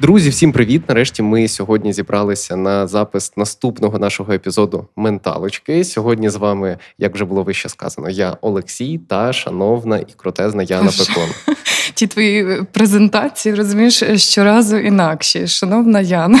Друзі, всім привіт! Нарешті ми сьогодні зібралися на запис наступного нашого епізоду Менталочки. Сьогодні з вами, як вже було вище сказано, я Олексій та шановна і крутезна Яна Пекон. Ті твої презентації розумієш щоразу інакші. Шановна Яна.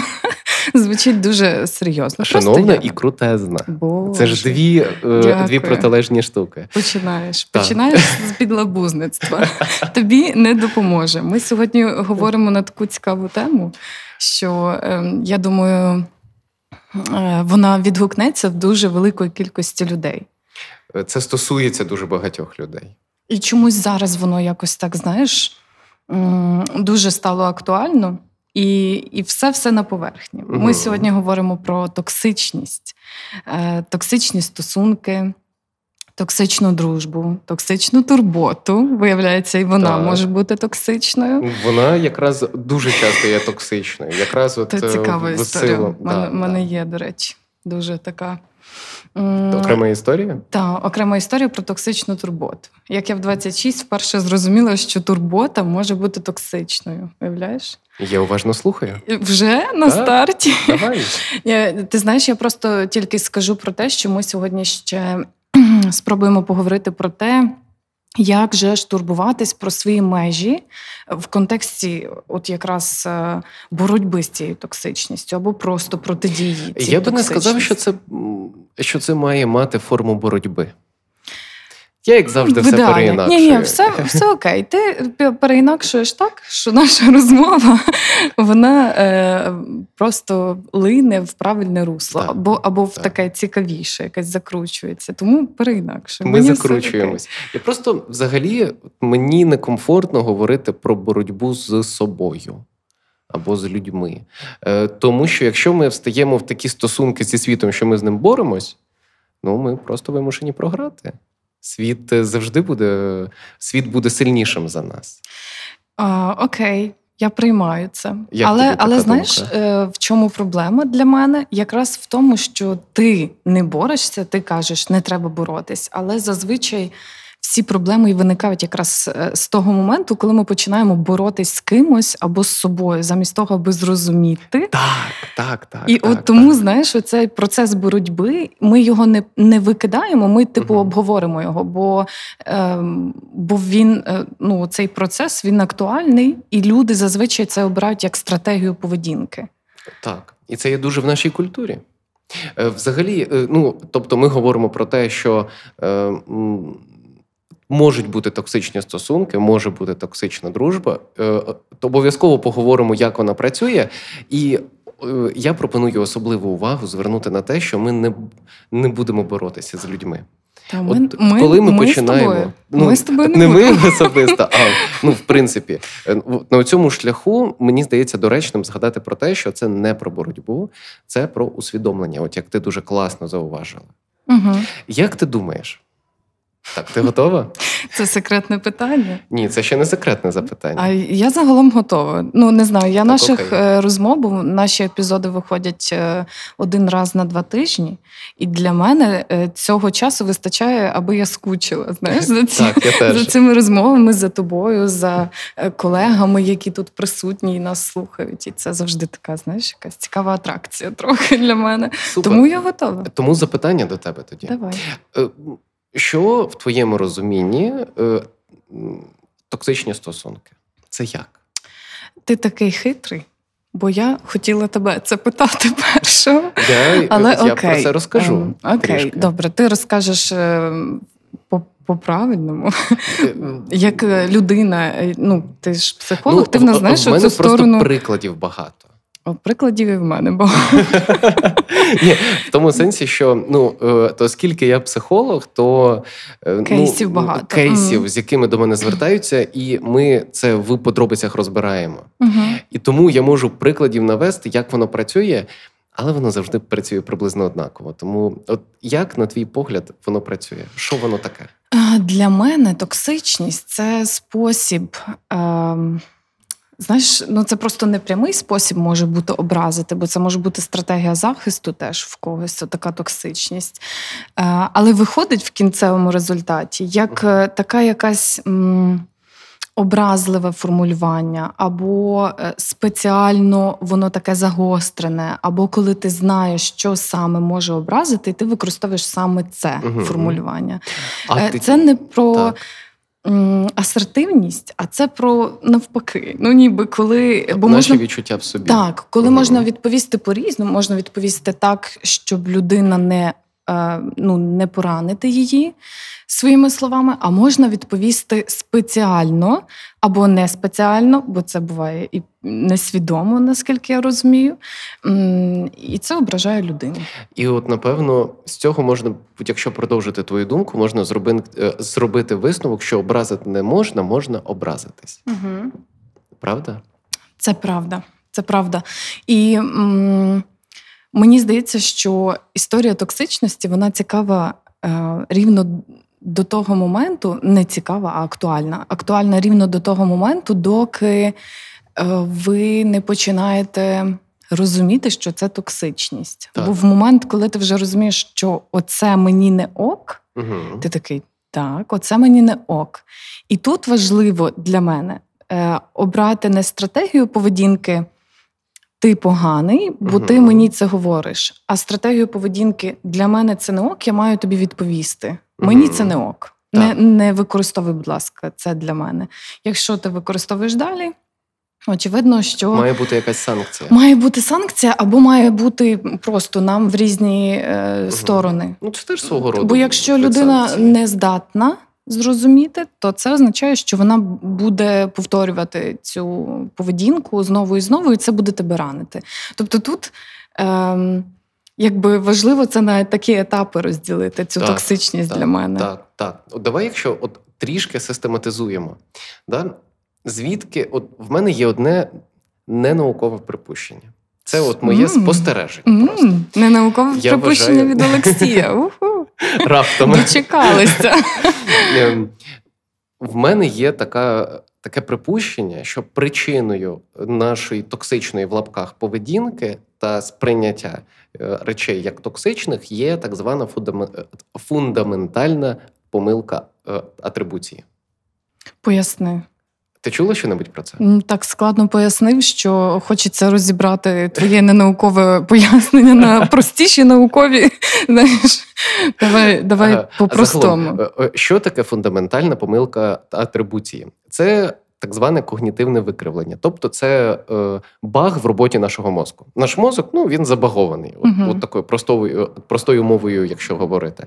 Звучить дуже серйозно. Шановна і крутезна. Боже. Це ж дві е, дві протилежні штуки. Починаєш. Так. Починаєш з підлабузництва. Тобі не допоможе. Ми сьогодні говоримо на таку цікаву тему, що ем, я думаю, е, вона відгукнеться в дуже великої кількості людей. Це стосується дуже багатьох людей. І чомусь зараз воно якось так, знаєш, дуже стало актуально. І і все все на поверхні. Ми угу. сьогодні говоримо про токсичність, е, токсичні стосунки, токсичну дружбу, токсичну турботу. Виявляється, і вона так. може бути токсичною. Вона якраз дуже часто є токсичною. Якраз от Це цікава історія. У мене, мене є, до речі, дуже така. Окрема історія? Так, окрема історія про токсичну турботу. Як я в 26 вперше зрозуміла, що турбота може бути токсичною. Уявляєш? Я уважно слухаю. Вже на так, старті. Давай. Ти знаєш, я просто тільки скажу про те, що ми сьогодні ще спробуємо поговорити про те. Як же ж турбуватись про свої межі в контексті, от якраз е, боротьби з цією токсичністю або просто протидії? цій Я би не сказав, що це що це має мати форму боротьби. Я, як завжди, все переінакшую. Ні, ні, все все окей. Ти переінакшуєш так, що наша розмова вона е, просто лине в правильне русло, так, або або в таке цікавіше, якесь закручується. Тому переінакшуємо. Ми мені закручуємось. Я просто взагалі мені некомфортно говорити про боротьбу з собою. Або з людьми. Е, Тому що якщо ми встаємо в такі стосунки зі світом, що ми з ним боремось, ну ми просто вимушені програти. Світ е, завжди буде, світ буде сильнішим за нас. А, Окей, я приймаю це. Як але але знаєш, думка? Е, в чому проблема для мене? Якраз в тому, що ти не борешся, ти кажеш, не треба боротись, але зазвичай всі проблеми і виникають якраз е, з того моменту, коли ми починаємо боротись з кимось або з собою, замість того, аби зрозуміти. Так, так, так. І так, от тому, так. знаєш, оцей процес боротьби, ми його не не викидаємо, ми, типу, угу. обговоримо його, бо е, бо він, е, ну, цей процес він актуальний, і люди зазвичай це обирають як стратегію поведінки. Так, і це є дуже в нашій культурі. Е, взагалі, ну тобто, ми говоримо про те, що. Можуть бути токсичні стосунки, може бути токсична дружба. Е, то обов'язково поговоримо, як вона працює. І е, я пропоную особливу увагу звернути на те, що ми не не будемо боротися з людьми. Та ми, От ми, коли ми, ми починаємо, з тобою. ну ми з тобою не, не ми особисто, а ну в принципі, е, на цьому шляху мені здається доречним згадати про те, що це не про боротьбу, це про усвідомлення. От як ти дуже класно зауважила. Угу. Як ти думаєш? Так, ти готова? Це секретне питання? Ні, це ще не секретне запитання. А я загалом готова. Ну не знаю. Я так, наших окей. Е, розмов, наші епізоди виходять е, один раз на два тижні, і для мене е, цього часу вистачає, аби я скучила. Знаєш, за ці, так, я теж. за цими розмовами за тобою, за колегами, які тут присутні і нас слухають. І це завжди така, знаєш, якась цікава атракція трохи для мене. Супер. Тому я готова. Тому запитання до тебе тоді. Давай. Що в твоєму розумінні е, токсичні стосунки? Це як? Ти такий хитрий, бо я хотіла тебе це питати першого. Я але, я окей. про це розкажу. Ем, окей, трішки. добре, ти розкажеш е, по. По-правильному, е, як людина, ну ти ж психолог, ну, ти в нас знаєш в мене цю сторону. просто прикладів багато. Прикладів і в мене багато. Ні, В тому сенсі, що ну, е, то оскільки я психолог, то е, кейсів ну, багато. кейсів, з якими до мене звертаються, і ми це в подробицях розбираємо. І тому я можу прикладів навести, як воно працює, але воно завжди працює приблизно однаково. Тому, от як, на твій погляд, воно працює? Що воно таке? Для мене токсичність це спосіб. Е- Знаєш, ну це просто непрямий спосіб може бути образити, бо це може бути стратегія захисту теж в когось, це така токсичність. Е, але виходить в кінцевому результаті як е, така якась м, образливе формулювання, або е, спеціально воно таке загострене, або коли ти знаєш, що саме може образити, і ти використовуєш саме це угу. формулювання. А Це ти... не про. Так асертивність, а це про навпаки. Ну ніби коли бо Наші можна відчуття в собі. Так, коли можна відповісти по-різному, можна відповісти так, щоб людина не ну, не поранити її своїми словами, а можна відповісти спеціально або не спеціально, бо це буває і несвідомо, наскільки я розумію. І це ображає людину. І от, напевно, з цього можна, якщо продовжити твою думку, можна зробити е, зробити висновок, що образити не можна, можна образитись. Угу. Правда? Це правда. Це правда. І м- мені здається, що історія токсичності вона цікава е- рівно до того моменту, не цікава, а актуальна. Актуальна рівно до того моменту, доки Е, ви не починаєте розуміти, що це токсичність. Так. Бо в момент, коли ти вже розумієш, що оце мені не ок, угу. ти такий, так, оце мені не ок. І тут важливо для мене е, обрати не стратегію поведінки. Ти поганий, бо ти мені це говориш. А стратегію поведінки для мене це не ок, я маю тобі відповісти. Мені це не ок. Не не використовуй, будь ласка, це для мене. Якщо ти використовуєш далі, Очевидно, що має бути якась санкція. Має бути санкція, або має бути просто нам в різні е, сторони. Ну це теж свого роду. Бо якщо людина санкції. не здатна зрозуміти, то це означає, що вона буде повторювати цю поведінку знову і знову, і це буде тебе ранити. Тобто тут. Е, Якби важливо це на такі етапи розділити цю так, токсичність так, для мене. Так, так. От давай, якщо от трішки систематизуємо. Да? звідки от в мене є одне ненаукове припущення. Це от моє mm. спостереження. Mm. Ненаукове припущення вважаю... від Олексія. Раптом. Дочекалися. В мене є така, таке припущення, що причиною нашої токсичної в лапках поведінки та сприйняття е, речей як токсичних є так звана фундаментальна помилка е, атрибуції. Поясни. Ти чула що-небудь про це? Так складно пояснив, що хочеться розібрати твоє ненаукове пояснення на простіші наукові. Знаєш, Давай давай по-простому. Е, е, що таке фундаментальна помилка атрибуції? Це так зване когнітивне викривлення. Тобто, це е, баг в роботі нашого мозку. Наш мозок ну, він забагований, от, uh-huh. от такою простою, простою мовою, якщо говорити.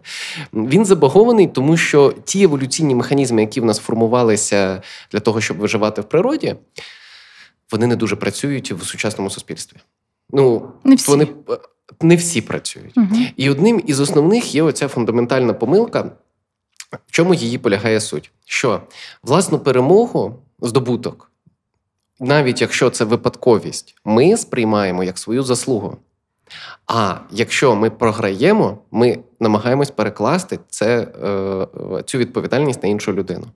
Він забагований, тому що ті еволюційні механізми, які в нас формувалися для того, щоб виживати в природі, вони не дуже працюють в сучасному суспільстві. Ну, не всі. Вони не всі працюють. Uh-huh. І одним із основних є оця фундаментальна помилка. В чому її полягає суть? Що власну перемогу здобуток, навіть якщо це випадковість, ми сприймаємо як свою заслугу. А якщо ми програємо, ми намагаємось перекласти це, е, цю відповідальність на іншу людину.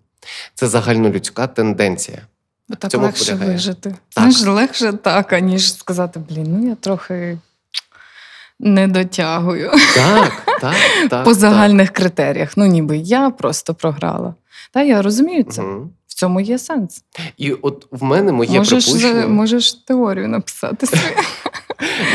Це загальнолюдська тенденція. Бо так Цьому легше полягає. вижити. Так. Знаєш, легше так, аніж сказати, блін, ну я трохи не дотягую. Так, так, так. По загальних так. критеріях. Ну, ніби я просто програла. Та я розумію це. Угу цьому є сенс. І от в мене моє можеш, припущення... Можеш теорію написати.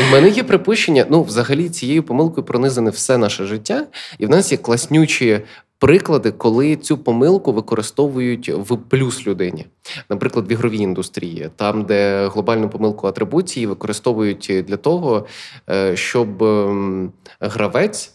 У мене є припущення, ну, взагалі, цією помилкою пронизане все наше життя, і в нас є класнючі. Приклади, коли цю помилку використовують в плюс людині, наприклад, в ігровій індустрії, там, де глобальну помилку атрибуції використовують для того, е, щоб ем, гравець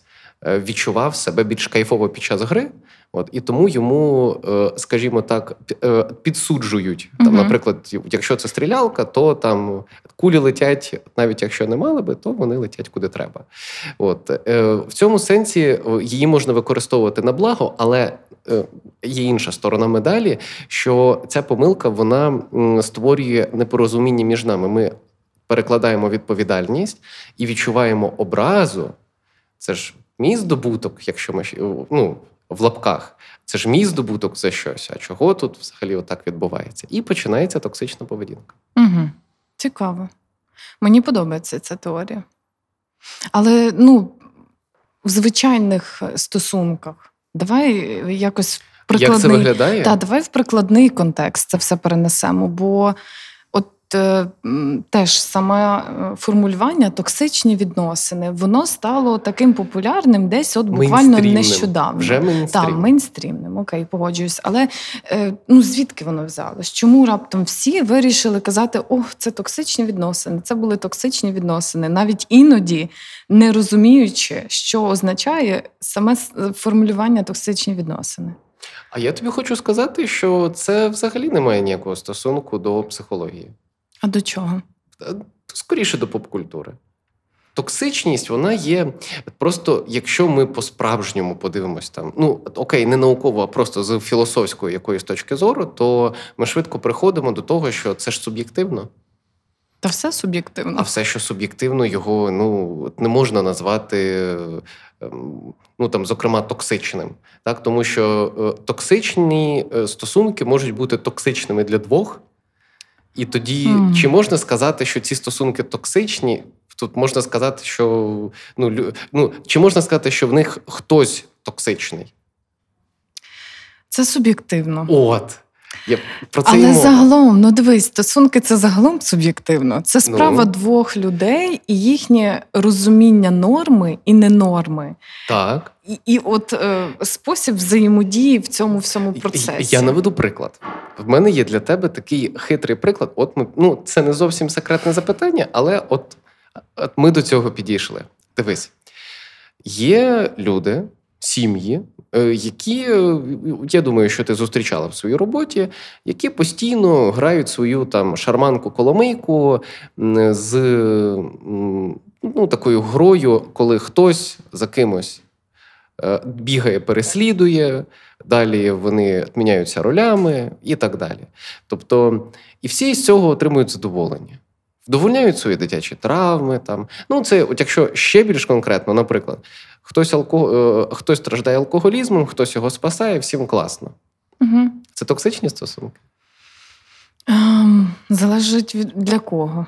е, відчував себе більш кайфово під час гри, От і тому йому, е, скажімо так, е, підсуджують. Там, угу. наприклад, якщо це стрілялка, то там кулі летять, навіть якщо не мали би, то вони летять куди треба. От е, в цьому сенсі її можна використовувати на благо, але є інша сторона медалі, що ця помилка вона створює непорозуміння між нами. Ми перекладаємо відповідальність і відчуваємо образу. Це ж мій здобуток, якщо ми ну, в лапках. Це ж мій здобуток за щось. А чого тут взагалі отак відбувається? І починається токсична поведінка. Угу. Цікаво. Мені подобається ця теорія. Але ну, в звичайних стосунках давай якось прикладний... Як це виглядає? Так, давай в прикладний контекст це все перенесемо. Бо Е, теж саме е, формулювання токсичні відносини, воно стало таким популярним десь от буквально нещодавно. Вже мейнстрімним. Так, мейнстрімним, окей, погоджуюсь. Але е, ну звідки воно взялось? Чому раптом всі вирішили казати, ох, це токсичні відносини, це були токсичні відносини, навіть іноді не розуміючи, що означає саме формулювання токсичні відносини. А я тобі хочу сказати, що це взагалі не має ніякого стосунку до психології. А до чого? Скоріше до попкультури. Токсичність, вона є просто, якщо ми по-справжньому подивимось там, ну окей, не науково, а просто з філософської якоїсь точки зору, то ми швидко приходимо до того, що це ж суб'єктивно. Та все суб'єктивно. А все, що суб'єктивно, його ну не можна назвати, ем, ну там, зокрема, токсичним. Так, Тому що е, токсичні е, стосунки можуть бути токсичними для двох. І тоді mm. чи можна сказати, що ці стосунки токсичні? Тут можна сказати, що ну, ну чи можна сказати, що в них хтось токсичний? Це суб'єктивно. От. Я про це Але і загалом, ну дивись, стосунки це загалом суб'єктивно. Це справа ну. двох людей і їхнє розуміння норми і ненорми. Так. І і от е, спосіб взаємодії в цьому всьому процесі. Я наведу приклад. В мене є для тебе такий хитрий приклад. От ми ну це не зовсім секретне запитання, але от, от ми до цього підійшли. Дивись, є люди, сім'ї, е, які е, я думаю, що ти зустрічала в своїй роботі, які постійно грають свою там шарманку коломийку з ну, такою грою, коли хтось за кимось е, бігає, переслідує. Далі вони міняються ролями і так далі. Тобто, і всі з цього отримують задоволення. Вдовольняють свої дитячі травми. Там. Ну, це, от якщо ще більш конкретно, наприклад, хтось алко... Е, хтось страждає алкоголізмом, хтось його спасає, всім класно. Угу. Це токсичні стосунки? Um, залежить від для кого?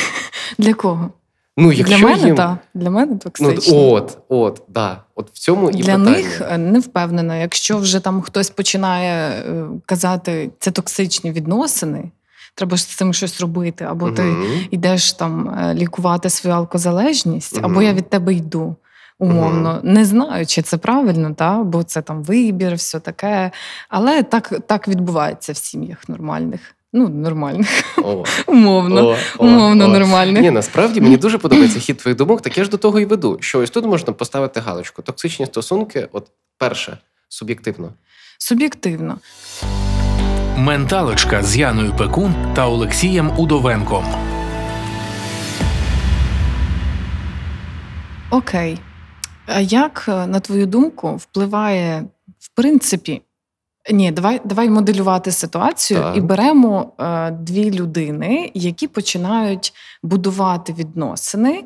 Для кого? Ну, якщо Для мене їм... так. Для мене токсично. Ну, От, от, да. От в цьому і Для питання. них е, не впевнена. Якщо вже там хтось починає е, казати, це токсичні відносини, треба ж з цим щось робити. Або угу. ти йдеш там е, лікувати свою алкозалежність, угу. або я від тебе йду. Умовно, угу. не знаю, чи це правильно, та? бо це там вибір, все таке. Але так так відбувається в сім'ях нормальних. Ну, нормальних. О, Умовно, о, умовно о. нормальних. Ні, насправді мені дуже подобається хід твоїх думок, так я ж до того і веду. Що ось тут можна поставити галочку. Токсичні стосунки, от перше, суб'єктивно. Суб'єктивно. Менталочка з Яною Пекун та Олексієм Удовенком. Окей. А як, на твою думку, впливає в принципі ні, давай давай моделювати ситуацію так. і беремо е, дві людини, які починають будувати відносини.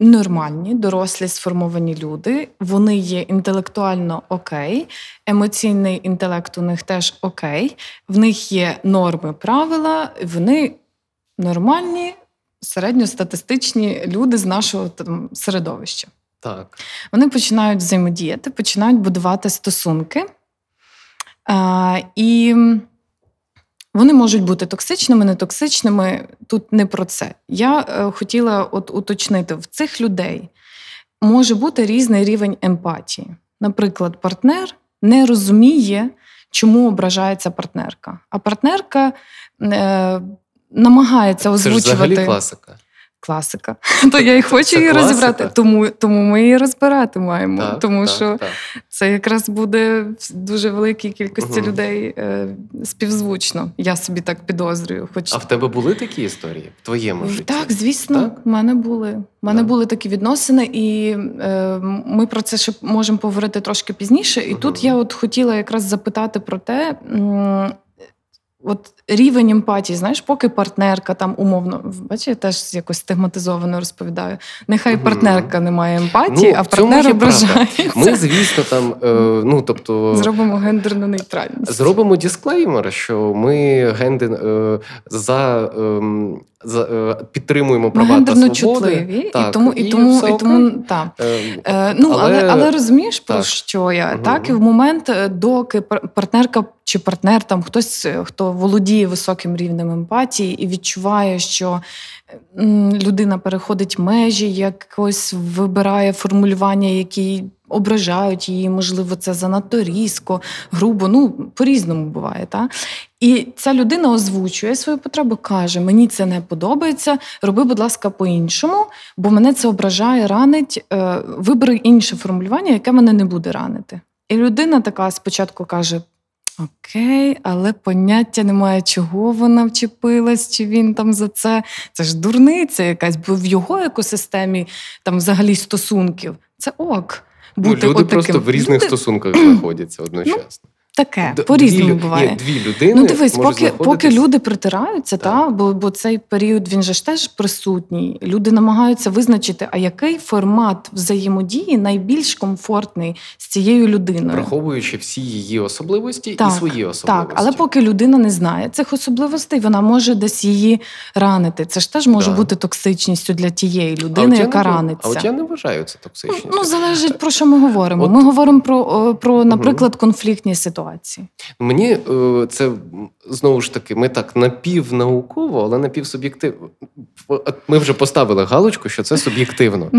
Нормальні, дорослі сформовані люди, вони є інтелектуально окей, емоційний інтелект у них теж окей, в них є норми, правила, вони нормальні, середньостатистичні люди з нашого там середовища. Так. Вони починають взаємодіяти, починають будувати стосунки. І вони можуть бути токсичними, нетоксичними. Тут не про це. Я е, хотіла от уточнити, в цих людей може бути різний рівень емпатії. Наприклад, партнер не розуміє, чому ображається партнерка, а партнерка е, намагається озвучувати. Це ж взагалі класика. Класика. То я і хочу її розібрати. Тому тому ми її розбирати маємо. Так, тому так, що так. це якраз буде дуже великій кількості Угу. людей е, співзвучно. Я собі так підозрюю. Хоч А в тебе були такі історії в твоєму житті? так, звісно, Так? в мене були. В мене Так. були такі відносини, і е, ми про це ще можемо поговорити трошки пізніше. І Мгм. тут я от хотіла якраз запитати про те. От рівень емпатії, знаєш, поки партнерка там умовно, бачиш, я теж якось стигматизовано розповідаю. Нехай партнерка не має емпатії, Ну, а партнер ображається. Ми, звісно, там е, ну тобто Зробимо гендерну нейтральність. Зробимо дисклеймер, що ми гендер е, за е, підтримуємо права та свободи. чутливі, Так, і тому, і і тому, і тому так. Е, Е, ну, але, Але- але, розумієш, про що я? Мгм. Так, і в момент, е, доки партнерка чи партнер, там хтось, е, хто володіє високим рівнем емпатії і відчуває, що людина переходить межі, якось вибирає формулювання, які ображають її, можливо, це занадто різко, грубо, ну по-різному буває. Та? І ця людина озвучує свою потребу, каже: мені це не подобається, роби, будь ласка, по-іншому, бо мене це ображає, ранить. Е, Вибери інше формулювання, яке мене не буде ранити. І людина така спочатку каже: Окей, але поняття немає, чого вона вчепилась, чи він там за це. Це ж дурниця якась, бо в його екосистемі там взагалі стосунків це ок. Ну, Бути люди отаким. просто в різних Люди- стосунках знаходяться одночасно. Таке, по-різному дві буває. Ні, дві людини. Ну, дивись, поки, поки люди притираються, Так. та, бо, бо цей період він же ж теж присутній. Люди намагаються визначити, а який формат взаємодії найбільш комфортний з цією людиною. враховуючи всі її особливості Так, і свої особливості. Так, але поки людина не знає цих особливостей, вона може десь її ранити. Це ж теж може Так. бути токсичністю для тієї людини, яка не, раниться. А от я не вважаю це токсичністю. Ну, залежить про що ми говоримо. От- Ми говоримо про, про наприклад, конфліктні ситуації. Мені е, це знову ж таки, ми так напівнауково, але напівсуб'єктивно. Ми вже поставили галочку, що це суб'єктивно.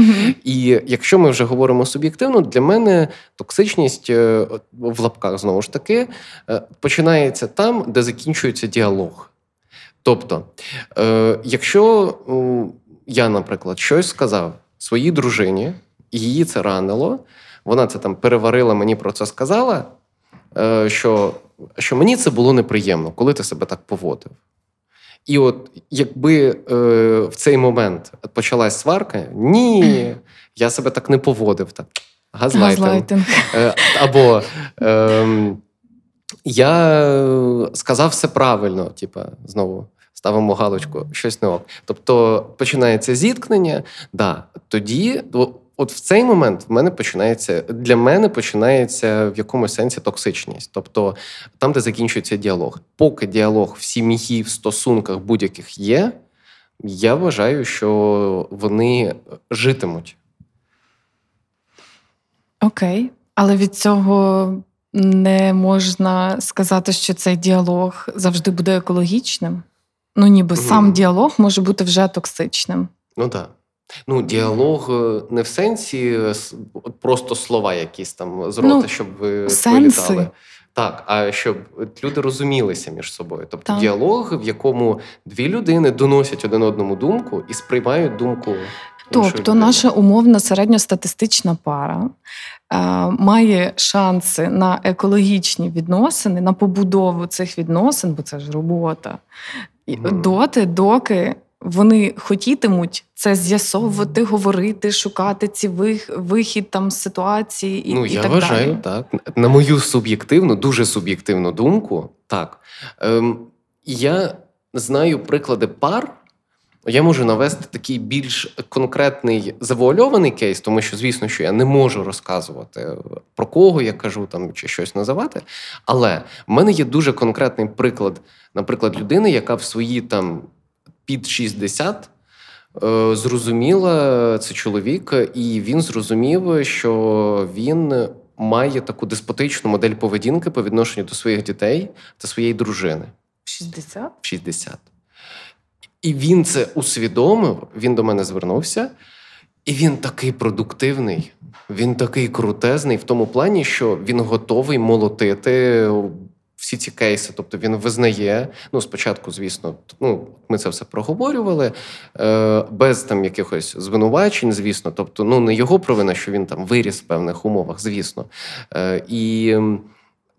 І якщо ми вже говоримо суб'єктивно, для мене токсичність е, в лапках знову ж таки е, починається там, де закінчується діалог. Тобто, якщо я, наприклад, щось сказав своїй дружині, її це ранило, вона це там переварила, мені про це сказала, що, що мені це було неприємно, коли ти себе так поводив. І от якби е, в цей момент почалась сварка, ні, я себе так не поводив. Так, газлайтинг. Газлайтинг. Е, Або ем, я сказав все правильно, типа, знову ставимо галочку, щось не ок. Тобто починається зіткнення, да, тоді. От в цей момент в мене починається для мене починається в якомусь сенсі токсичність, тобто там, де закінчується діалог. Поки діалог в сім'ї, в стосунках будь-яких є, я вважаю, що вони житимуть. Окей, але від цього не можна сказати, що цей діалог завжди буде екологічним. Ну, ніби сам діалог може бути вже токсичним. Ну так. Ну, діалог е, не в сенсі е, просто слова якісь там з рота, Ну, щоб ви сенси. вилітали. Так, а щоб люди розумілися між собою. Тобто Так. діалог, в якому дві людини доносять один одному думку і сприймають думку. Тобто, людини. наша умовна середньостатистична пара е, має шанси на екологічні відносини, на побудову цих відносин, бо це ж робота. Мгм. Доти, доки вони хотітимуть це з'ясовувати, говорити, шукати ці вихід там з ситуації і, ну, і я так вважаю, далі. так. На мою суб'єктивну, дуже суб'єктивну думку, так. Ем, я знаю приклади пар. Я можу навести такий більш конкретний завуальований кейс, тому що, звісно, що я не можу розказувати про кого я кажу там чи щось називати. Але в мене є дуже конкретний приклад, наприклад, людини, яка в свої там під 60 е, зрозуміла це чоловік, і він зрозумів, що він має таку деспотичну модель поведінки по відношенню до своїх дітей та своєї дружини 60? в 60. І він це усвідомив, він до мене звернувся, і він такий продуктивний, він такий крутезний в тому плані, що він готовий молотити всі ці кейси, тобто він визнає. Ну, спочатку, звісно, ну ми це все проговорювали е, без там якихось звинувачень, звісно. Тобто, ну не його провина, що він там виріс в певних умовах, звісно. Е, І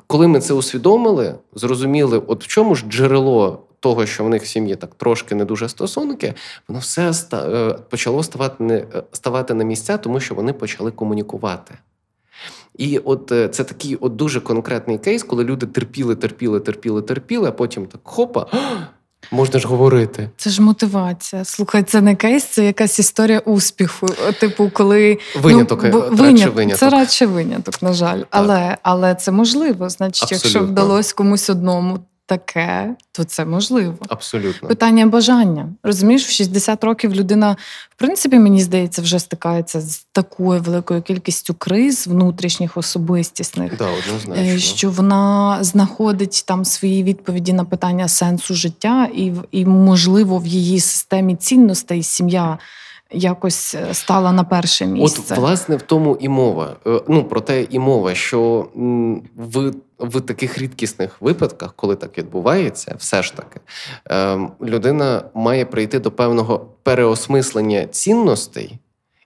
коли ми це усвідомили, зрозуміли, от в чому ж джерело. Того, що в них в сім'ї так трошки не дуже стосунки, воно все е, почало ставати не ставати на місця, тому що вони почали комунікувати. І от е, це такий от дуже конкретний кейс, коли люди терпіли, терпіли, терпіли, терпіли, а потім так хопа. Можна ж говорити. Це ж мотивація. Слухай, це не кейс, це якась історія успіху. Типу, коли виняток, ну, бо, винят, виняток. це радше виняток, на жаль. Але але це можливо. Значить, Абсолютно. якщо вдалося комусь одному, таке, то це можливо. Абсолютно питання бажання. Розумієш, в 60 років людина, в принципі, мені здається, вже стикається з такою великою кількістю криз внутрішніх особистісних, да, однозначно. що вона знаходить там свої відповіді на питання сенсу життя, і і можливо в її системі цінностей сім'я якось е, стала на перше місце. От, власне, в тому і мова. Е, ну про те і мова, що в в таких рідкісних випадках, коли так відбувається, все ж таки ем, людина має прийти до певного переосмислення цінностей.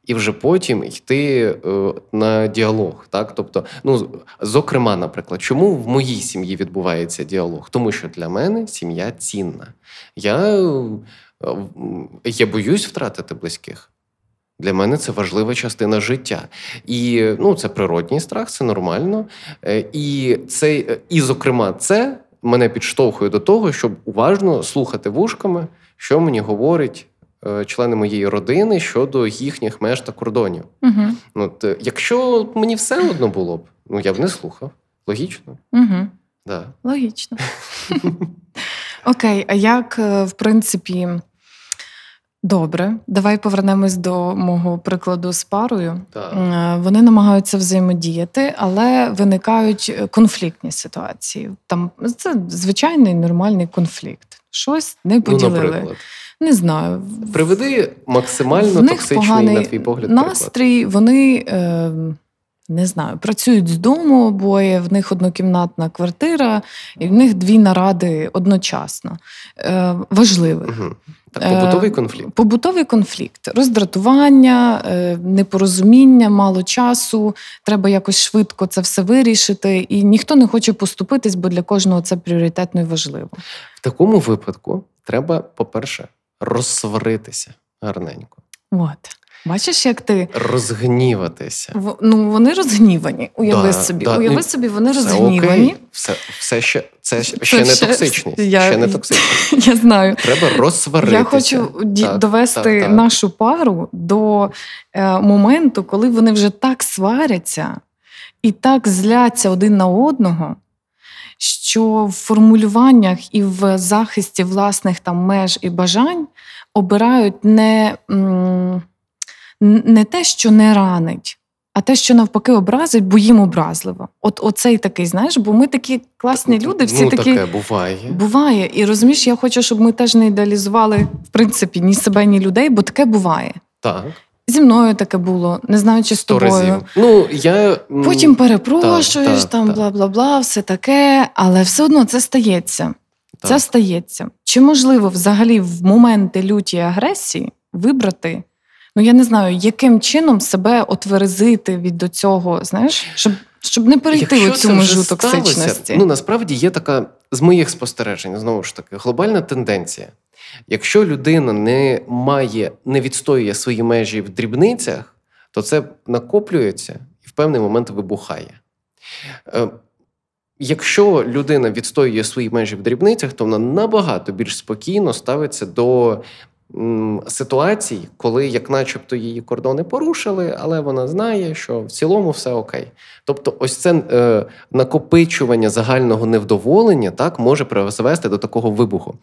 І вже потім йти е, на діалог. Так? Тобто, ну, зокрема, наприклад, чому в моїй сім'ї відбувається діалог? Тому що для мене сім'я цінна. Я я боюсь втратити близьких. Для мене це важлива частина життя. І ну, це природній страх, це нормально. Е, і, це, і, зокрема, це мене підштовхує до того, щоб уважно слухати вушками, що мені говорять е, члени моєї родини щодо їхніх меж та кордонів. Угу. От, Якщо мені все одно було б, ну я б не слухав. Логічно? Угу. Да. Логічно. Окей, а як, е, в принципі. Добре, давай повернемось до мого прикладу з парою. Так. Е, вони намагаються взаємодіяти, але виникають е, конфліктні ситуації. Там це звичайний нормальний конфлікт. Щось не ну, поділили. Ну, не знаю. Приведи максимально токсичний на твій погляд. Настрій, приклад. вони. Е, не знаю, працюють з дому обоє, в них однокімнатна квартира, і в них дві наради одночасно. Е, Важливих. Угу. Так, побутовий конфлікт. Е, побутовий конфлікт, роздратування, е, непорозуміння, мало часу. Треба якось швидко це все вирішити, і ніхто не хоче поступитись, бо для кожного це пріоритетно і важливо. В такому випадку треба, по-перше, розсваритися гарненько. От. Бачиш, як ти розгніватися? В, ну вони розгнівані. Уяви да, собі. Да. Уяви собі, вони все розгнівані. Окей. Все все ще це ще це не токсичність. Я, ще не токсичність. Я знаю. Треба розсваритися. Я хочу так, довести так, нашу пару до е, моменту, коли вони вже так сваряться і так зляться один на одного. Що в формулюваннях і в захисті власних там меж і бажань обирають не м, не те, що не ранить, а те, що навпаки образить, бо їм образливо. От оцей такий, знаєш, бо ми такі класні люди, всі ну, такі таке буває. Буває. І розумієш, я хочу, щоб ми теж не ідеалізували в принципі ні себе, ні людей, бо таке буває. Так. Зі мною таке було, не знаю, чи з тобою. Разів. Ну, я... Потім перепрошуєш, так, там так, бла бла бла, все таке, але все одно це стається. Так. Це стається. Чи можливо взагалі в моменти лютій агресії вибрати ну я не знаю, яким чином себе отверзити від до цього, знаєш, щоб щоб не перейти Якщо у цю межу токсичності. Ну насправді є така з моїх спостережень, знову ж таки, глобальна тенденція. Якщо людина не має, не відстоює свої межі в дрібницях, то це накоплюється і в певний момент вибухає. Е, якщо людина відстоює свої межі в дрібницях, то вона набагато більш спокійно ставиться до ситуацій, коли, як начебто, її кордони порушили, але вона знає, що в цілому все окей. Тобто, ось це е, накопичування загального невдоволення так може призвести до такого вибуху.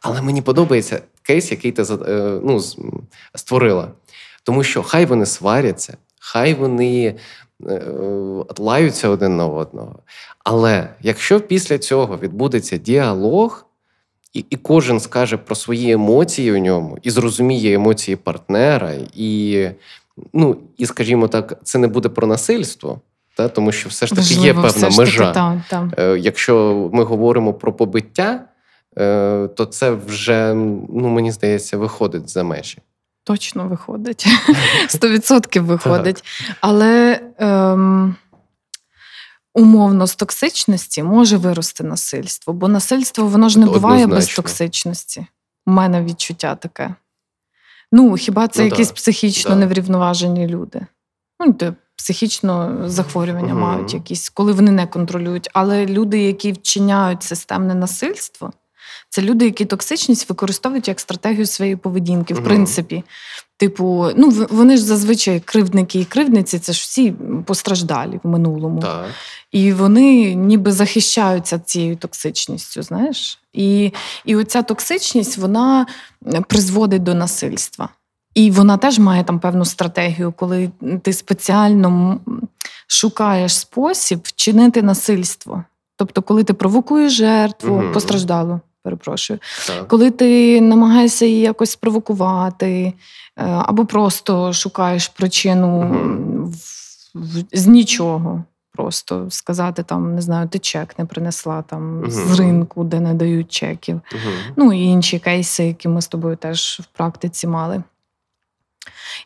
Але мені подобається кейс, який ти е, ну, створила. Тому що хай вони сваряться, хай вони е, лаються один на одного. Але якщо після цього відбудеться діалог і і кожен скаже про свої емоції у ньому, і зрозуміє емоції партнера, і, ну, і, скажімо так, це не буде про насильство. Та? Тому що все ж таки Важливо, є певна межа. Таки, та, та. Е, якщо ми говоримо про побиття, е, то це вже, ну мені здається, виходить за межі. Точно виходить. Сто відсотків виходить. Але ем, умовно з токсичності може вирости насильство, бо насильство воно ж не буває без токсичності. У мене відчуття таке. Ну, хіба це ну, якісь да. психічно да. неврівноважені люди? Ну, то психічно захворювання угу. мають якісь, коли вони не контролюють. Але люди, які вчиняють системне насильство, це люди, які токсичність використовують як стратегію своєї поведінки. В принципі, типу, ну вони ж зазвичай кривдники і кривдниці, це ж всі постраждалі в минулому. Так. І вони ніби захищаються цією токсичністю, знаєш? І, І оця токсичність вона призводить до насильства. І вона теж має там певну стратегію, коли ти спеціально шукаєш спосіб вчинити насильство. Тобто, коли ти провокуєш жертву, угу. постраждалу, перепрошую, так. коли ти намагаєшся її якось спровокувати, е, або просто шукаєш причину угу. в, в, з нічого. Просто сказати там, не знаю, ти чек не принесла там uh з ринку, де не дають чеків. uh Ну і інші кейси, які ми з тобою теж в практиці мали.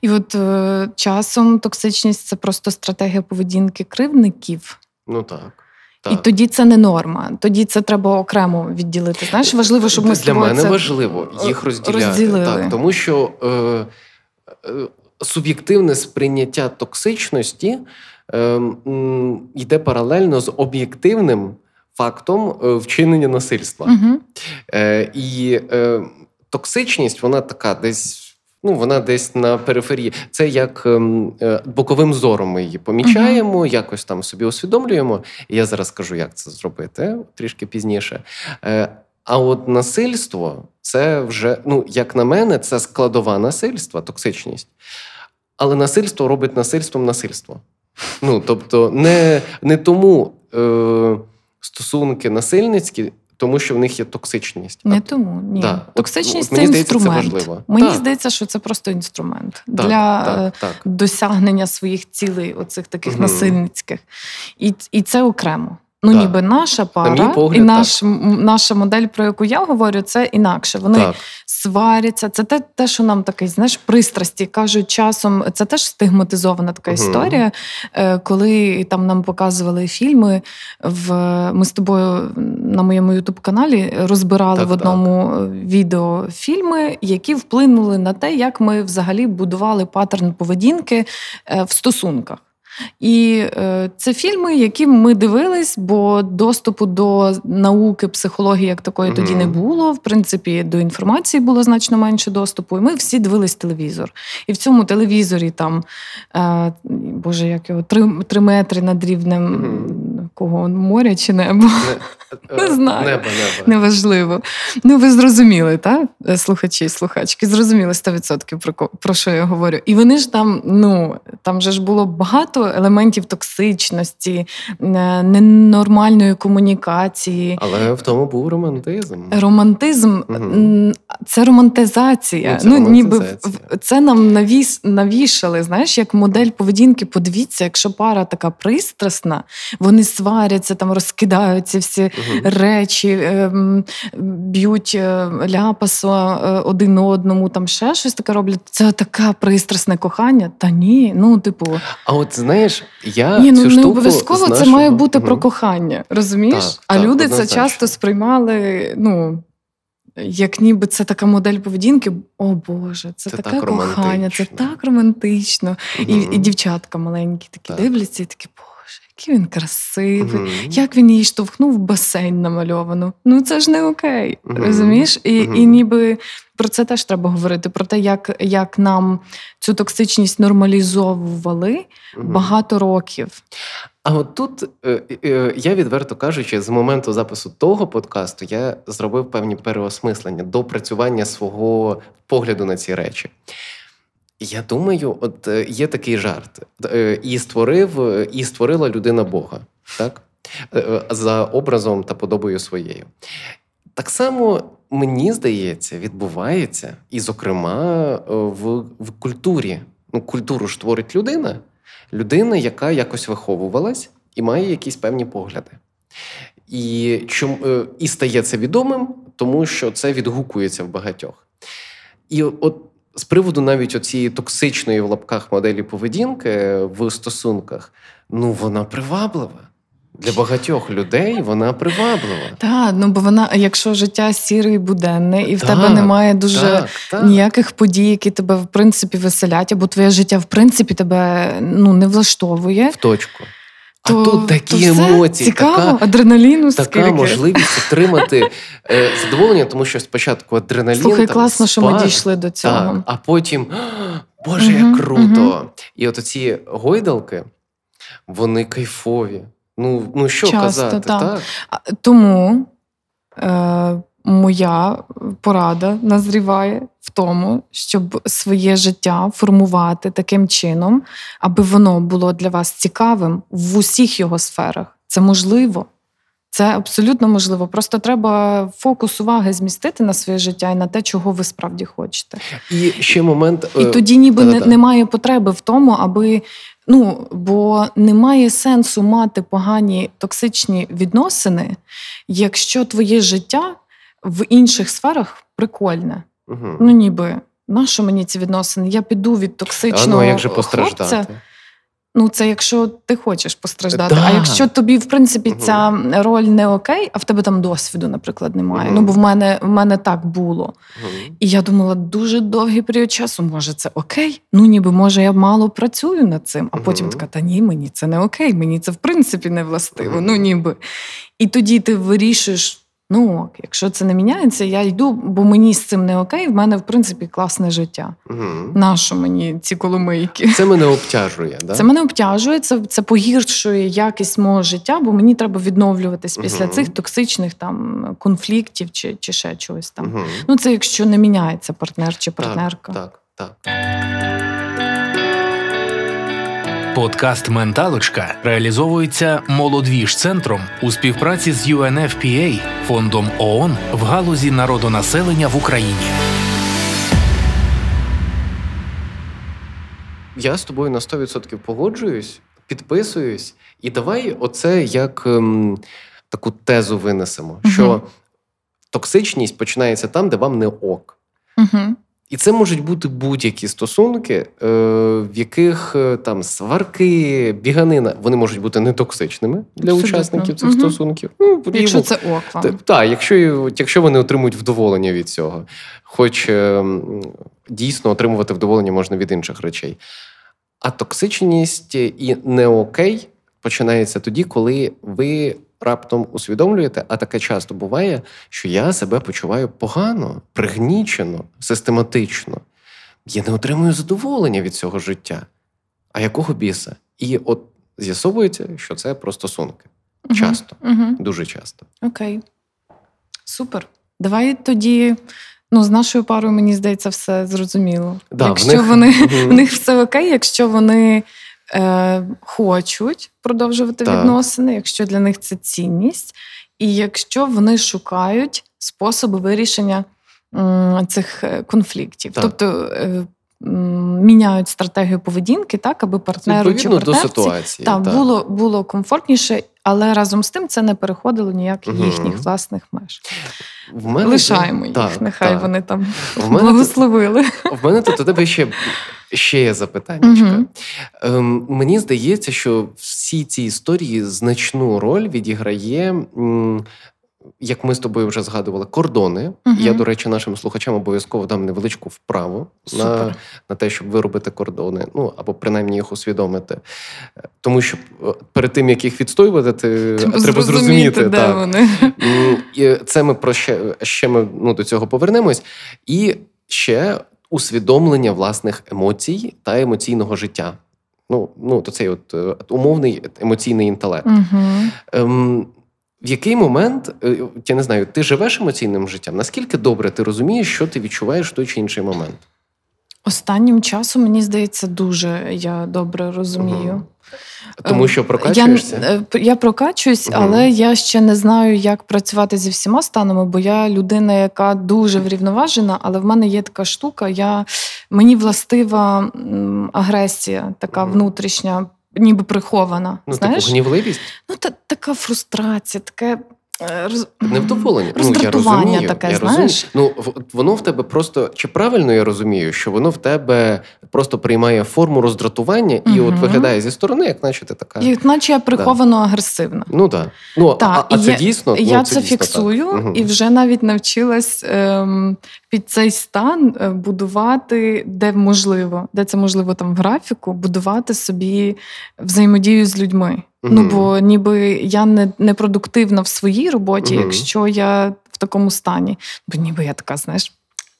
І от е, часом токсичність це просто стратегія поведінки кривдників. Ну так. Так. І тоді це не норма. Тоді це треба окремо відділити. Знаєш, важливо, щоб ми для мене це важливо їх розділяти. Розділили. Так, тому що е, е, суб'єктивне сприйняття токсичності е, йде паралельно з об'єктивним фактом е, вчинення насильства. Угу. Е, І е, токсичність, вона така десь. Ну, вона десь на периферії. Це як ем, е, боковим зором ми її помічаємо, uh-huh. якось там собі усвідомлюємо. І я зараз скажу, як це зробити трішки пізніше. Е, а от насильство це вже, ну, як на мене, це складова насильства, токсичність. Але насильство робить насильством насильство. Ну, тобто, не не тому е, стосунки насильницькі тому що в них є токсичність. Не тому ні. Да. Токсичність от, це мені інструмент. Здається, це важливо. Мені так. здається, що це просто інструмент так, для так, е, так. досягнення своїх цілей, оцих таких угу. насильницьких. І, І це окремо. Ну, так. ніби наша пара На погляд, і наш, наша модель, про яку я говорю, це інакше. Вони так. сваряться. Це те, те, що нам такий, знаєш, пристрасті кажуть часом. Це теж стигматизована така угу. історія. Е, коли там нам показували фільми, в ми з тобою на моєму ютуб-каналі розбирали так, в одному відео фільми, які вплинули на те, як ми взагалі будували паттерн поведінки е, в стосунках. І е, це фільми, які ми дивились, бо доступу до науки, психології як такої mm-hmm. тоді не було. В принципі, до інформації було значно менше доступу. І ми всі дивились телевізор. І в цьому телевізорі там, е, боже, як його три, три метри над рівнем. Кого моря чи небо. Не, не знаю. Небо, небо. Неважливо. Ну, ви зрозуміли, так? Слухачі, слухачки, зрозуміли 100% про про що я говорю. І вони ж там, ну там же ж було багато елементів токсичності, е, ненормальної комунікації. Але в тому був романтизм. Романтизм угу. це романтизація. Ну, це ну ніби це нам навіс навішали. Знаєш, як модель поведінки. Подивіться, якщо пара така пристрасна, вони сваряться, там розкидаються всі угу. речі, ем, б'ють е, ляпасо е, один одному, там ще щось таке роблять. Це таке пристрасне кохання. Та ні, ну типу, а от знаєш я Ні, ну цю не штуку обов'язково нашого... це має бути про кохання, розумієш? Так, а так, люди це часто сприймали, ну. Як ніби це така модель поведінки, о Боже, це, це таке так кохання, це так романтично. Угу. І і дівчатка маленькі такі так. дивляться, і такі, Боже, який він красивий, угу. як він її штовхнув в басейн намальовану. Ну це ж не окей. Угу. Розумієш? І і ніби про це теж треба говорити. Про те, як як нам цю токсичність нормалізовували багато років. А от тут е, е, я відверто кажучи, з моменту запису того подкасту я зробив певні переосмислення, допрацювання свого погляду на ці речі. Я думаю, от е, є такий жарт: і створив, і створила людина Бога, так? За образом та подобою своєю. Так само мені здається, відбувається, і, зокрема, е, в в культурі. Ну, Культуру ж творить людина. людина, яка якось виховувалась і має якісь певні погляди. І чому е, і стає це відомим, тому що це відгукується в багатьох. І от з приводу навіть цієї токсичної в лапках моделі поведінки в стосунках, ну вона приваблива. Для багатьох людей вона приваблива. Так, ну бо вона, якщо життя сіре і буденне, і в так, тебе немає дуже так, так. ніяких подій, які тебе в принципі веселять, або твоє життя в принципі тебе ну не влаштовує в точку. То, а тут такі то емоції, цікаво, така адреналіну така можливість отримати е, задоволення, тому що спочатку адреналін. Слухай, там, класно, спад, що ми дійшли до цього. Так, А потім Боже, як круто! І от ці гойдалки, вони кайфові. Ну, ну що Часто, казати, так? так? Тому е, моя порада назріває в тому, щоб своє життя формувати таким чином, аби воно було для вас цікавим в усіх його сферах. Це можливо. Це абсолютно можливо. Просто треба фокус уваги змістити на своє життя і на те, чого ви справді хочете. І ще момент. І е... тоді ніби не, немає потреби в тому, аби Ну, бо немає сенсу мати погані токсичні відносини, якщо твоє життя в інших сферах прикольне. Угу. Ну, ніби, нащо мені ці відносини? Я піду від токсичного а, ну, як же хлопця. Ну, це якщо ти хочеш постраждати. Да. А якщо тобі, в принципі, ця роль не окей, а в тебе там досвіду, наприклад, немає. Угу. Ну, бо в мене в мене так було. Угу. І я думала, дуже довгий період часу, може, це окей. Ну, ніби може, я мало працюю над цим, а потім така, та ні, мені це не окей, мені це в принципі не властиво. Ну, ніби. І тоді ти вирішуєш. Ну ок, якщо це не міняється, я йду, бо мені з цим не окей. В мене в принципі класне життя. Угу. Нащо мені ці коломийки? Це мене обтяжує. Да? Це мене обтяжує, це це погіршує якість мого життя, бо мені треба відновлюватись угу. після цих токсичних там конфліктів чи чи ще чогось там. Угу. Ну це якщо не міняється партнер чи партнерка. Так, так, так. Подкаст Менталочка реалізовується молодвіж центром у співпраці з UNFPA, фондом ООН в галузі народонаселення в Україні. Я з тобою на 100% погоджуюсь, підписуюсь, і давай оце як ем, таку тезу винесемо: угу. що токсичність починається там, де вам не ок. Угу. І це можуть бути будь-які стосунки, в яких там сварки, біганина, вони можуть бути нетоксичними для Абсолютно. учасників цих угу. стосунків. Ну, Якщо і, це ок. Так, якщо, якщо вони отримують вдоволення від цього, хоч дійсно отримувати вдоволення можна від інших речей. А токсичність і не окей починається тоді, коли ви раптом усвідомлюєте, а таке часто буває, що я себе почуваю погано, пригнічено, систематично. Я не отримую задоволення від цього життя. А якого біса? І от з'ясовується, що це про стосунки. Угу, Часто, угу. дуже часто. Окей. Супер. Давай тоді. Ну, з нашою парою, мені здається, все зрозуміло. Да, якщо в них... вони в них все окей, якщо вони е, хочуть продовжувати так. відносини, якщо для них це цінність, і якщо вони шукають способи вирішення е, цих конфліктів, так. тобто е, міняють стратегію поведінки, так аби партнеру чи партнерці до ситуації. та, так. було було комфортніше, але разом з тим це не переходило Угу. їхніх власних меж. В мене Лишаємо їх, так, нехай так. вони там В мене благословили. В мене тут у тебе ще, ще є запитання. Мгм. Ем, мені здається, що всі ці історії значну роль відіграє, м, як ми з тобою вже згадували, кордони. Мгм. Я, до речі, нашим слухачам обов'язково дам невеличку вправу на, Супер. на те, щоб виробити кордони, ну або принаймні їх усвідомити. Тому що е, перед тим, як їх відстоювати, ти, треба зрозуміти, де так. вони. І це ми про ще, ще ми ну, до цього повернемось. І ще усвідомлення власних емоцій та емоційного життя. Ну, ну то цей от е, умовний емоційний інтелект. Ем, в який момент, е, я не знаю, ти живеш емоційним життям? Наскільки добре ти розумієш, що ти відчуваєш в той чи інший момент? Останнім часом, мені здається, дуже я добре розумію. Мгм. Тому що прокачуєшся? е, п- я прокачуюсь, Мгм. але я ще не знаю, як працювати зі всіма станами, бо я людина, яка дуже врівноважена, але в мене є така штука. Я мені властива агресія, така внутрішня, ніби прихована. Ну, знаєш? типу гнівливість? Ну, та, така фрустрація, таке. Е, роз... Невдоволення. Ну, я розумію, таке, я знаєш? Розумію. Ну, воно в тебе просто чи правильно я розумію, що воно в тебе просто приймає форму роздратування і угу. от виглядає зі сторони, як наче ти така. Як наче я приховано да. агресивна. Ну так. Ну, так. А, а це я, дійсно. Я ну, це, це дійсно фіксую так. і вже навіть навчилась ем, під цей стан е, будувати, де можливо, де це можливо там в графіку, будувати собі взаємодію з людьми. Mm-hmm. Ну бо ніби я не не продуктивна в своїй роботі, mm-hmm. якщо я в такому стані. Бо ніби я така, знаєш,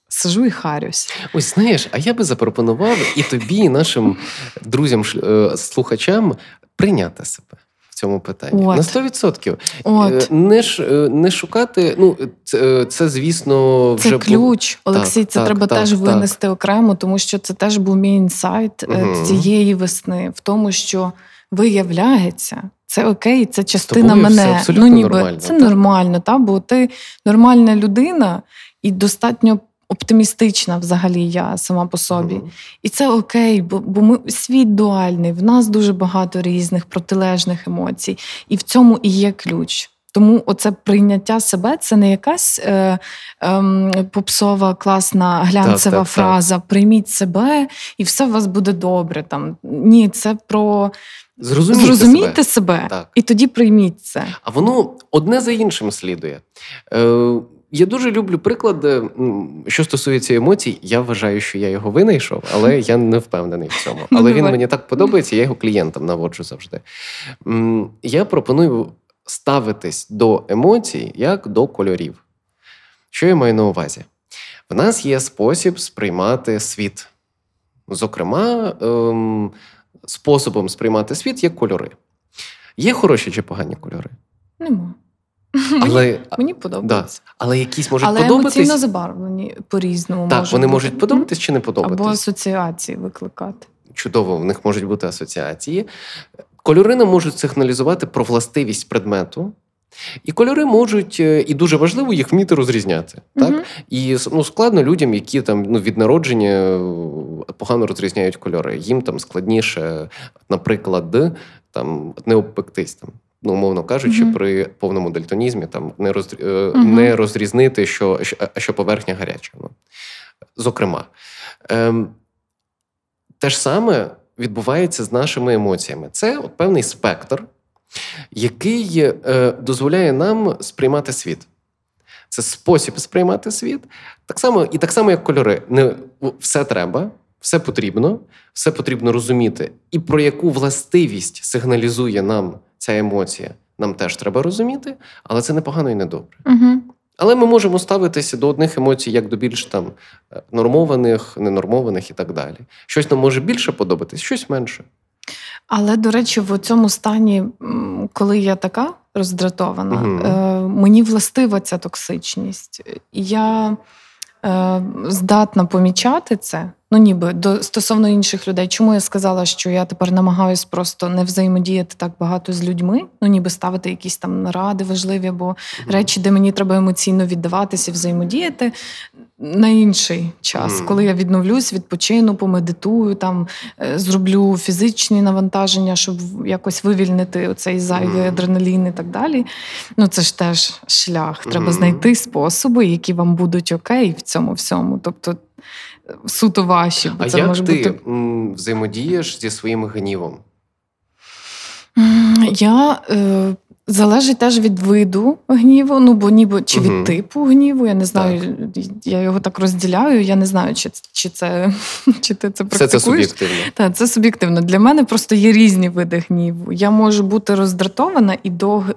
сижу і харюсь. Ось знаєш, а я би запропонував і тобі, і нашим друзям, е, слухачам прийняти себе. Цьому питанні От. на 100%. От. Не ж не шукати. Ну це, це звісно, вже це ключ, був... Олексій. Так, це так, треба так, теж так. винести окремо, тому що це теж був мій інсайт угу. цієї весни, в тому, що виявляється, це окей, це частина мене. ну ніби нормально, це так? нормально, та бо ти нормальна людина і достатньо. Оптимістична взагалі я сама по собі. Mm-hmm. І це окей, бо бо ми світ дуальний, в нас дуже багато різних протилежних емоцій, і в цьому і є ключ. Тому оце прийняття себе це не якась е, е, попсова, класна глянцева так, так, фраза. Так. Прийміть себе, і все у вас буде добре. Там Ні, це про Зрозумійте, Зрозумійте себе, себе і тоді прийміть це. А воно одне за іншим слідує. Е, я дуже люблю приклади, що стосується емоцій. Я вважаю, що я його винайшов, але я не впевнений в цьому. Але він мені так подобається, я його клієнтам наводжу завжди. Я пропоную ставитись до емоцій як до кольорів. Що я маю на увазі? В нас є спосіб сприймати світ. Зокрема, ем, способом сприймати світ є кольори. Є хороші чи погані кольори? Нема. Але, мені, мені подобається. Да. Але якісь можуть Але подобатись. емоційно забарвлені по-різному. Так, можуть вони бути. можуть подобатись чи не подобатись. Або асоціації викликати. Чудово, в них можуть бути асоціації. Кольори нам можуть сигналізувати про властивість предмету. І кольори можуть, е, і дуже важливо їх вміти розрізняти. Так? Uh-huh. І ну, складно людям, які там ну, від народження е, погано розрізняють кольори. Їм там складніше, наприклад, там не обпектись там. Ну, умовно кажучи, uh-huh. при повному дальтонізмі там не роз, uh-huh. не розрізнити, що що, що поверхня гаряча. Ну. Зокрема, ем, те ж саме відбувається з нашими емоціями. Це от певний спектр який е, дозволяє нам сприймати світ. Це спосіб сприймати світ. Так само, І так само, як кольори. Не Все треба, все потрібно, все потрібно розуміти. І про яку властивість сигналізує нам ця емоція, нам теж треба розуміти, але це непогано і не добре. Угу. Але ми можемо ставитися до одних емоцій як до більш там е, нормованих, ненормованих і так далі. Щось нам може більше подобатись, щось менше. Але, до речі, в цьому стані, коли я така роздратована, угу. мені властива ця токсичність. Я е, здатна помічати це. Ну, ніби до стосовно інших людей. Чому я сказала, що я тепер намагаюсь просто не взаємодіяти так багато з людьми, ну ніби ставити якісь там наради важливі або mm-hmm. речі, де мені треба емоційно віддаватися, взаємодіяти на інший час, mm-hmm. коли я відновлюсь, відпочину, помедитую, там е, зроблю фізичні навантаження, щоб якось вивільнити оцей зайвий mm-hmm. адреналін і так далі. Ну це ж теж шлях. Треба знайти способи, які вам будуть окей в цьому всьому. Тобто суто ваші. Бо а це як може ти бути... взаємодієш зі своїм гнівом? Я е, Залежить теж від виду гніву, ну бо ніби чи від угу. типу гніву. Я не знаю, так. я його так розділяю. Я не знаю, чи чи це чи ти це практикуєш. Все це суб'єктивно. Так, це суб'єктивно. Для мене просто є різні види гніву. Я можу бути роздратована і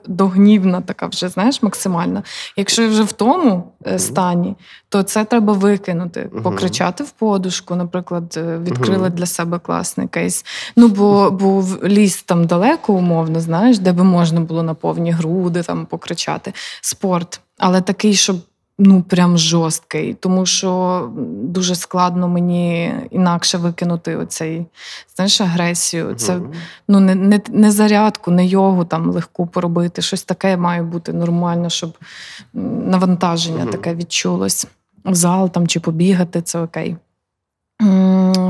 догнівна, така вже знаєш, максимальна. Якщо я вже в тому угу. стані, то це треба викинути, угу. покричати в подушку, наприклад, е, відкрили для себе класний кейс. Ну бо бо ліс там далеко, умовно, знаєш, де би можна було на повні груди там покричати. Спорт, але такий, щоб ну прям жорсткий, тому що дуже складно мені інакше викинути оцей знаєш, агресію. Це ну не, не, не зарядку, не йогу там легку поробити. Щось таке має бути нормально, щоб навантаження таке відчулось. В зал там чи побігати, це окей.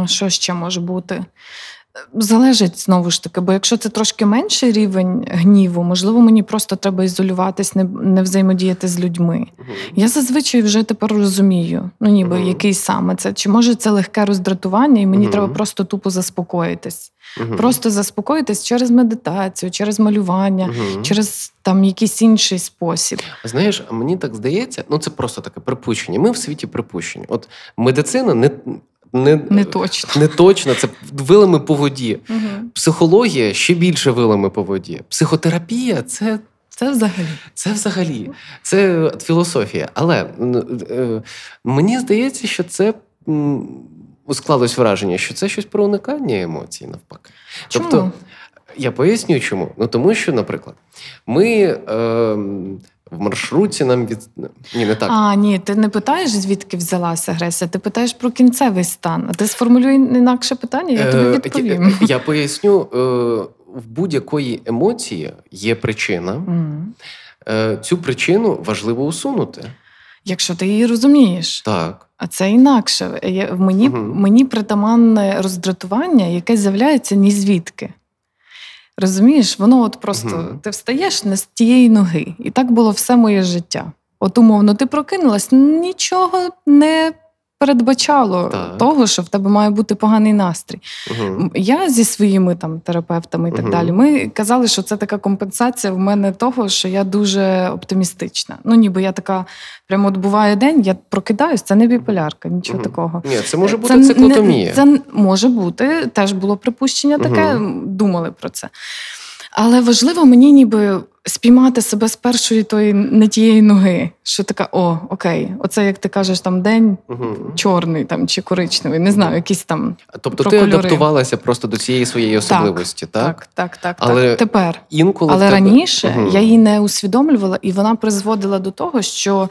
Що ще може бути? Залежить знову ж таки, бо якщо це трошки менший рівень гніву, можливо, мені просто треба ізолюватись, не не взаємодіяти з людьми. uh Я зазвичай вже тепер розумію, ну ніби uh який саме це, чи може це легке роздратування, і мені uh треба просто тупо заспокоїтись. Просто заспокоїтись через медитацію, через малювання, через там якийсь інший спосіб. Знаєш, мені так здається, ну це просто таке припущення. Ми в світі припущення. От медицина не не не точно, не точно, це вилами по воді. Угу. Психологія ще більше вилами по воді. Психотерапія це. Це взагалі. Це взагалі. Це філософія. Але е, мені здається, що це склалось враження, що це щось про уникання емоцій, навпаки. Чому? Тобто, я поясню чому. Ну тому що, наприклад, ми. Е, в маршруті нам від ні, не так. А, ні, ти не питаєш, звідки взялася агресія, ти питаєш про кінцевий стан. А ти сформулюй інакше питання, я тобі е, відповім. Я, я поясню, е, в будь-якої емоції є причина. Mm. Цю причину важливо усунути. Якщо ти її розумієш. Так. А це інакше. В мені uh мені притаманне роздратування, яке з'являється ні звідки. Розумієш, воно от просто uh ти встаєш не з тієї ноги. І так було все моє життя. От умовно, ти прокинулась, нічого не передбачало так. того, що в тебе має бути поганий настрій. Угу. Я зі своїми там терапевтами і так угу. далі. Ми казали, що це така компенсація в мене того, що я дуже оптимістична. Ну, ніби я така, прямо от буває день, я прокидаюсь, це не біполярка, нічого угу. такого. Ні, це може бути це циклотомія. Не, це може бути, теж було припущення таке, думали про це. Але важливо мені ніби спіймати себе з першої тої не тієї ноги. Що така, о, окей, оце як ти кажеш, там день угу. чорний там чи коричневий, не знаю, якісь там. Тобто ти кольори. адаптувалася просто до цієї своєї особливості, так? Так, так, так. Але так. тепер. Інколи Але тебе... раніше угу. я її не усвідомлювала, і вона призводила до того, що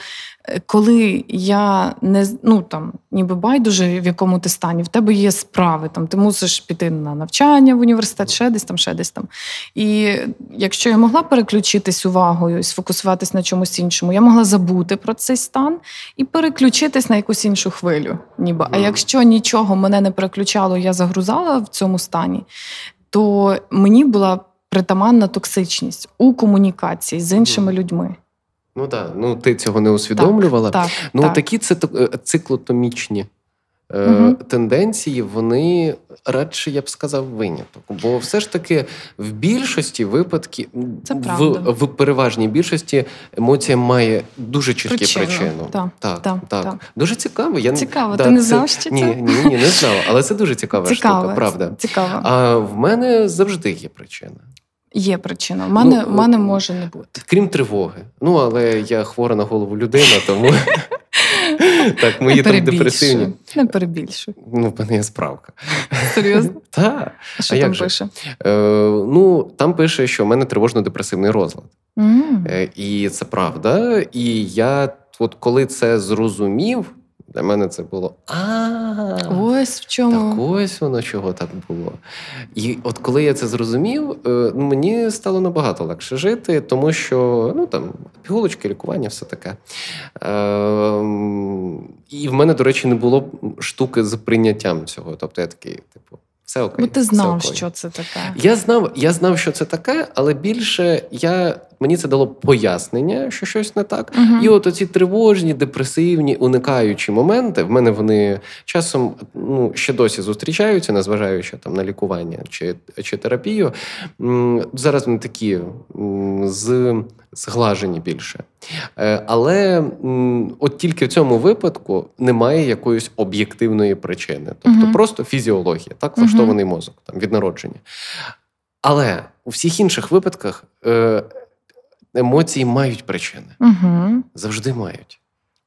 коли я не ну там, ніби байдуже, в якому ти стані, в тебе є справи, там ти мусиш піти на навчання в університет, ще десь там, ще десь там. І якщо я могла переключитись увагою і сфокусуватись на чомусь іншому, я могла забути про цей стан і переключитись на якусь іншу хвилю. Ніби. А якщо нічого мене не переключало, я загрузала в цьому стані, то мені була притаманна токсичність у комунікації з іншими людьми. Ну так, ну ти цього не усвідомлювала. Так, ну так. такі е, циклотомічні угу. тенденції, вони радше, я б сказав, виняток. Бо все ж таки в більшості випадків, Це в, в переважній більшості емоція має дуже чіткі причину. причину. Так, так, так, так. Дуже цікаво. Я Цікаво, да, ти не знав, що це? Ні, ні, ні, не знав, але це дуже цікава цікаво, штука, правда. Цікаво. А в мене завжди є причина. Є причина. У мене ну, мене може не бути. Крім тривоги. Ну, але я хвора на голову людина, тому так, мої там депресивні. Не перебільшуй. Ну, в мене є справка. Серйозно? Так. А що там пише? Е, Ну, там пише, що в мене тривожно-депресивний розлад. І це правда. І я, от коли це зрозумів. Для мене це було а ось в чому. Так ось воно чого так було. І от коли я це зрозумів, е, ну, мені стало набагато легше жити, тому що ну там пігулочки, лікування, все таке. Е, І в мене, до речі, не було штуки з прийняттям цього. Тобто я такий, типу. Все окей. Бо ти знав, що це таке. Я знав, я знав, що це таке, але більше я мені це дало пояснення, що щось не так. uh І от оці тривожні, депресивні, уникаючі моменти в мене вони часом ну ще досі зустрічаються, незважаючи там на лікування чи чи терапію. Зараз вони такі з. Зглажені більше. Е, але от тільки в цьому випадку немає якоїсь об'єктивної причини, тобто uh просто фізіологія, так влаштований uh мозок там від народження. Але у всіх інших випадках е, емоції мають причини. Угу. Завжди мають.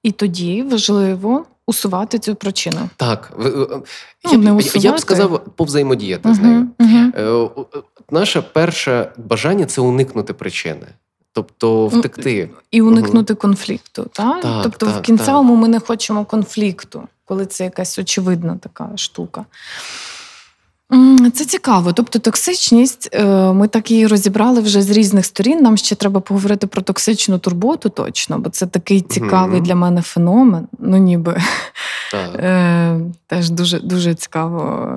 І тоді важливо усувати цю причину. Так. Ну, я, не я б сказав, повзаємодіяти угу, з нею. Угу. Наше перше бажання це уникнути причини. Тобто втекти. І уникнути угу. конфлікту. Так? так Тобто, так, в кінцевому так. ми не хочемо конфлікту, коли це якась очевидна така штука. Це цікаво. Тобто, токсичність, е, ми так її розібрали вже з різних сторін. Нам ще треба поговорити про токсичну турботу, точно, бо це такий цікавий mm-hmm. для мене феномен. Ну, ніби Так. Е, Теж дуже дуже цікаво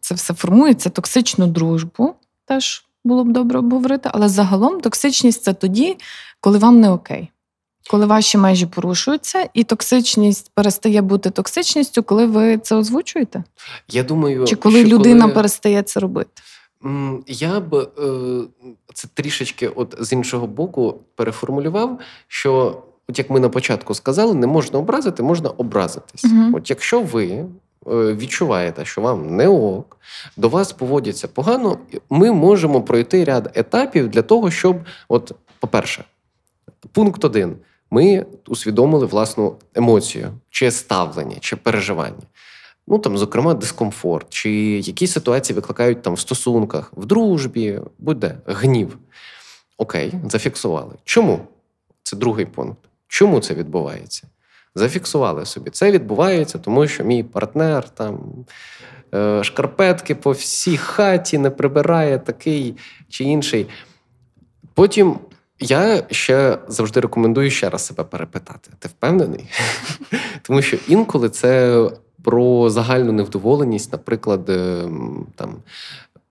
це все формується. Токсичну дружбу теж було б добре обговорити, але загалом токсичність це тоді, коли вам не окей. Коли ваші межі порушуються, і токсичність перестає бути токсичністю, коли ви це озвучуєте? Я думаю, чи коли людина коли... перестає це робити? Я б е, це трішечки, от з іншого боку, переформулював, що от як ми на початку сказали, не можна образити, можна образитись. Угу. От якщо ви е, відчуваєте, що вам не ок, до вас поводяться погано, ми можемо пройти ряд етапів для того, щоб, от, по-перше, пункт один. Ми усвідомили власну емоцію, чи ставлення, чи переживання. Ну там, зокрема, дискомфорт, чи якісь ситуації викликають там в стосунках, в дружбі, будь-де гнів. Окей, зафіксували. Чому? Це другий пункт. Чому це відбувається? Зафіксували собі. Це відбувається, тому що мій партнер там е, шкарпетки по всій хаті не прибирає такий чи інший. Потім я ще завжди рекомендую ще раз себе перепитати. Ти впевнений? Тому що інколи це про загальну невдоволеність, наприклад, е, там.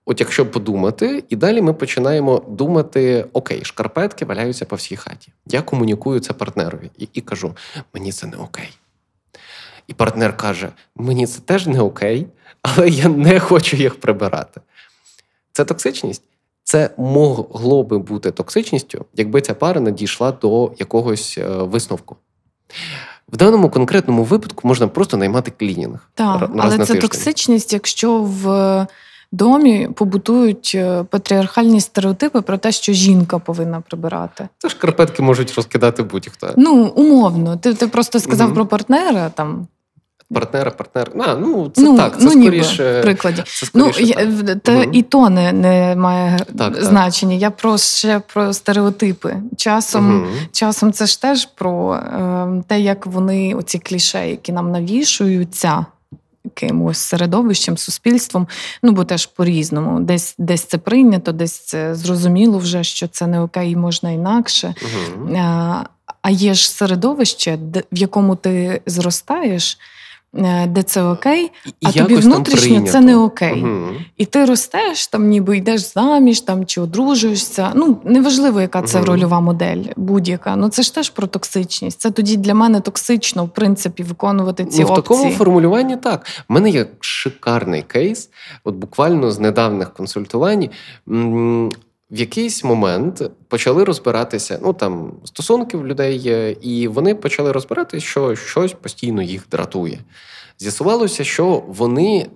От якщо подумати, і далі ми починаємо думати: окей, шкарпетки валяються по всій хаті. Я комунікую це партнерові і, і кажу: мені це не окей. І партнер каже: Мені це теж не окей, але я не хочу їх прибирати. Це токсичність. Це могло би бути токсичністю, якби ця пара не дійшла до якогось е, висновку. В даному конкретному випадку можна просто наймати клінінг. Так, раз але на це тиждень. токсичність, якщо в домі побутують е, патріархальні стереотипи про те, що жінка повинна прибирати. Це ж карпетки можуть розкидати будь-хто. Ну, умовно. Ти ти просто сказав угу. про партнера там. Партнера, партнер. А, ну це ну, так. Це ну, скоріше ніби, прикладі. Це ну, скоріше ну, так. Та угу. і то не не має так, значення. Так. Я про ще про стереотипи. Часом угу. часом це ж теж про е, те, як вони оці кліше, які нам навішуються. Якимось середовищем, суспільством, ну бо теж по-різному. Десь десь це прийнято, десь це зрозуміло вже, що це не окей, можна інакше. Угу. А, а є ж середовище, в якому ти зростаєш, Е, де це окей, а і тобі внутрішньо це не окей. Угу. І ти ростеш, там ніби йдеш заміж там чи одружуєшся. Ну неважливо, яка це угу. рольова модель, будь-яка. Ну це ж теж про токсичність. Це тоді для мене токсично, в принципі, виконувати ці ну, опції. В такому формулюванні так. У мене є шикарний кейс, от буквально з недавніх консультувань в якийсь момент почали розбиратися. Ну там стосунки в людей є, і вони почали розбирати, що щось постійно їх дратує. З'ясувалося, що вони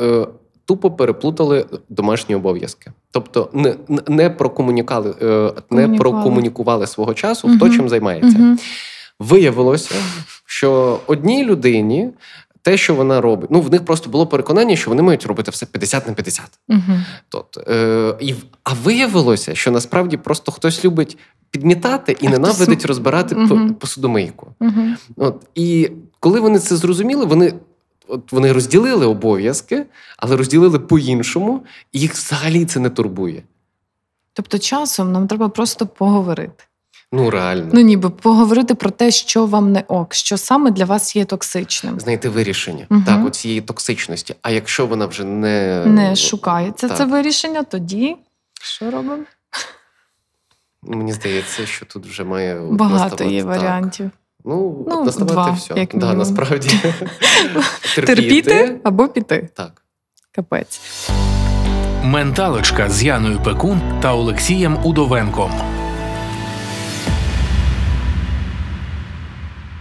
е, тупо переплутали домашні обов'язки. Тобто не не прокомунікали, е, не прокомунікували свого часу, угу. хто чим займається. Угу. Виявилося, що одній людині те, що вона робить. Ну, в них просто було переконання, що вони мають робити все 50 на 50. Угу. Тот, е, і, А виявилося, що насправді просто хтось любить підмітати і ненавидить розбирати угу. посудомийку. Угу. От, І коли вони це зрозуміли, вони. От вони розділили обов'язки, але розділили по-іншому, і їх взагалі це не турбує. Тобто, часом нам треба просто поговорити. Ну, реально. Ну, ніби поговорити про те, що вам не ок, що саме для вас є токсичним. Знайти вирішення угу. так, от цієї токсичності. А якщо вона вже не Не шукається так. це вирішення, тоді що робимо? Мені здається, що тут вже має багато є варіантів. Ну, ну наставати два, все. Як да, насправді терпіти або піти. Так. Капець. Менталочка з Яною Пекун та Олексієм Удовенком.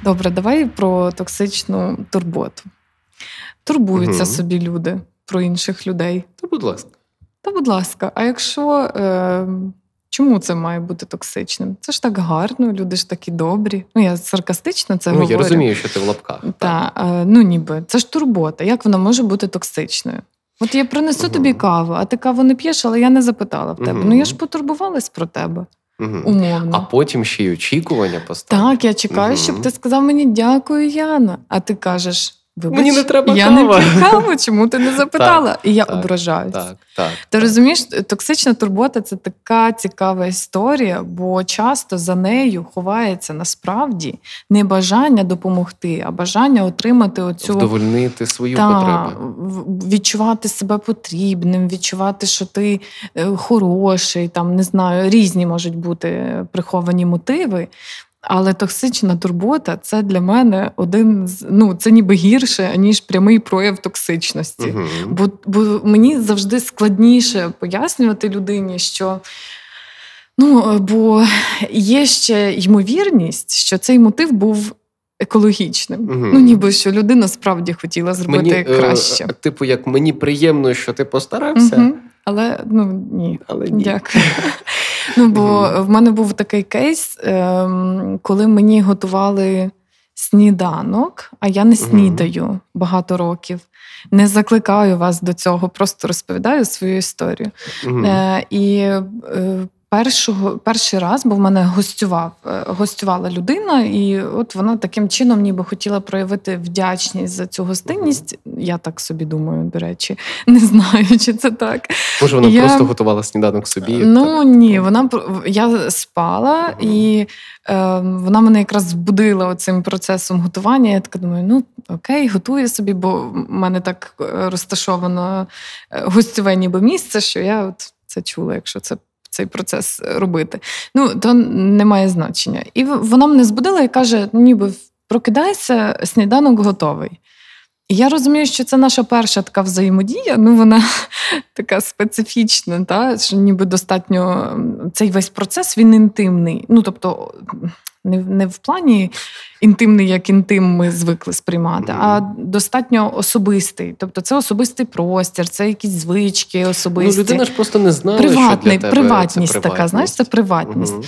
Добре, давай про токсичну турботу. Турбуються угу. собі люди про інших людей. Та, будь ласка. Та, будь ласка, а якщо е, чому це має бути токсичним? Це ж так гарно, люди ж такі добрі. Ну, я саркастично це ну, говорю. Я розумію, що ти в лапках. Та, е, ну ніби це ж турбота. Як вона може бути токсичною? От я принесу угу. тобі каву, а ти каву не п'єш, але я не запитала в тебе. Угу. Ну я ж потурбувалась про тебе. Угу. Умовно. А потім ще й очікування поставити. Так, я чекаю, угу. щоб ти сказав мені дякую, Яна. А ти кажеш Вибач, Мені не треба я кава. не п'ю каву, чому ти не запитала? Так, і я так, ображаюсь. Так, так. Ти так. розумієш, токсична турбота це така цікава історія, бо часто за нею ховається насправді не бажання допомогти, а бажання отримати оцю Вдовольнити свою та, потребу. відчувати себе потрібним, відчувати, що ти е, хороший, там не знаю, різні можуть бути приховані мотиви. Але токсична турбота це для мене один з ну це ніби гірше, ніж прямий прояв токсичності. Мгм. Бо, бо мені завжди складніше пояснювати людині, що ну, бо є ще ймовірність, що цей мотив був екологічним. Мгм. Ну, ніби що людина справді хотіла зробити Мені, е, краще. Типу, як мені приємно, що ти постарався, Мгм. Але ну ні. але ні. Дякую. Ну, бо в мене був такий кейс, ем, коли мені готували сніданок, а я не снідаю багато років. Не закликаю вас до цього, просто розповідаю свою історію. Е, і е, першого, перший раз, бо в мене гостював, е, гостювала людина, і от вона таким чином ніби хотіла проявити вдячність за цю гостинність. Я так собі думаю, до речі, не знаю, чи це так. Може, вона я- просто готувала сніданок собі. Ну так? ні, вона я спала, Мгм. і е, вона мене якраз збудила оцим процесом готування. Я така думаю, ну окей, готую собі, бо в мене так е, розташовано е, гостьове ніби місце, що я от це чула, якщо це. Цей процес робити. Ну, то не має значення. І вона мене збудила і каже: «Ну, ніби прокидайся, сніданок готовий. І я розумію, що це наша перша така взаємодія. Ну, вона така специфічна, та? що ніби достатньо цей весь процес він інтимний. Ну, тобто, не, в- не в плані інтимний, як інтим ми звикли сприймати, а достатньо особистий. Тобто, це особистий простір, це якісь звички Ну, особисті. людина ж просто не знає, Приватний, що для тебе приватність це така, знаєш, це приватність. Мгм.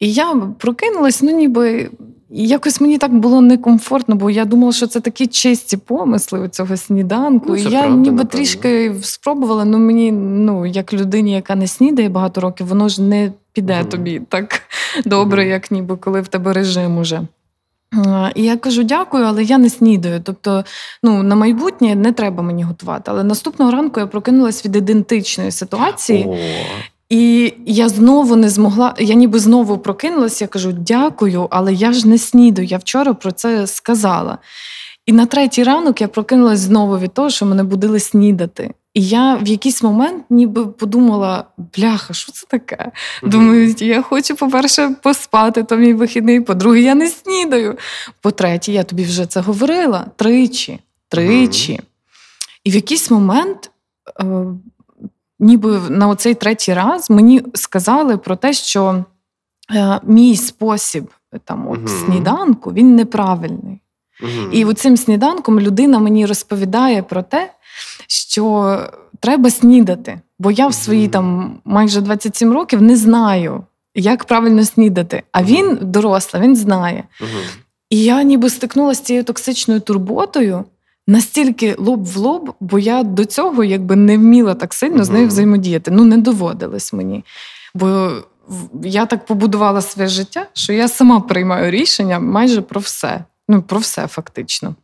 І я прокинулась, ну ніби і якось мені так було некомфортно, бо я думала, що це такі чисті помисли у цього сніданку. Ну, і я правда, ніби напевно. трішки спробувала. Ну мені, ну як людині, яка не снідає багато років, воно ж не піде Мгм. тобі так добре, Мгм. як ніби коли в тебе режим уже. І я кажу дякую, але я не снідаю. Тобто, ну на майбутнє не треба мені готувати. Але наступного ранку я прокинулась від ідентичної ситуації. О, І я знову не змогла. Я ніби знову прокинулася. Я кажу дякую, але я ж не снідаю. Я вчора про це сказала. І на третій ранок я прокинулась знову від того, що мене будили снідати. І я в якийсь момент ніби подумала: бляха, що це таке? Думаю, я хочу, по-перше, поспати, то мій вихідний, по-друге, я не снідаю. По-третє, я тобі вже це говорила тричі, тричі. І в якийсь момент, е, ніби на оцей третій раз, мені сказали про те, що е, мій спосіб там, от, Мгм. сніданку він неправильний. Мгм. І цим сніданком людина мені розповідає про те, що треба снідати. Бо я в свої там майже 27 років не знаю, як правильно снідати. А він доросла, він знає. І я ніби стикнулася з цією токсичною турботою настільки лоб в лоб, бо я до цього якби не вміла так сильно з нею взаємодіяти. Ну, не доводилось мені. Бо я так побудувала своє життя, що я сама приймаю рішення майже про все. Ну, про все фактично.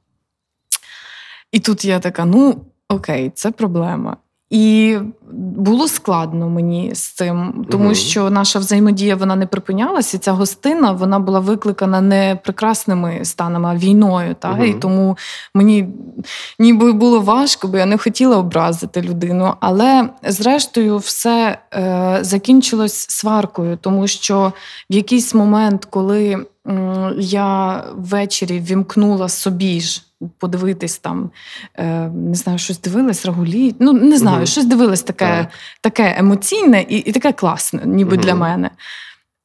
І тут я така: ну, окей, це проблема. І було складно мені з цим, тому Мгм. що наша взаємодія вона не припинялася. Ця гостина вона була викликана не прекрасними станами, а війною. Та? Мгм. І тому мені ніби було важко, бо я не хотіла образити людину. Але зрештою, все е, закінчилось сваркою, тому що в якийсь момент, коли я ввечері вімкнула собі ж. Подивитись там, е, не знаю, щось дивилась, рагулі. Ну, не знаю, Мгм. щось дивилась таке, Так. таке емоційне і, і таке класне, ніби Мгм. для мене.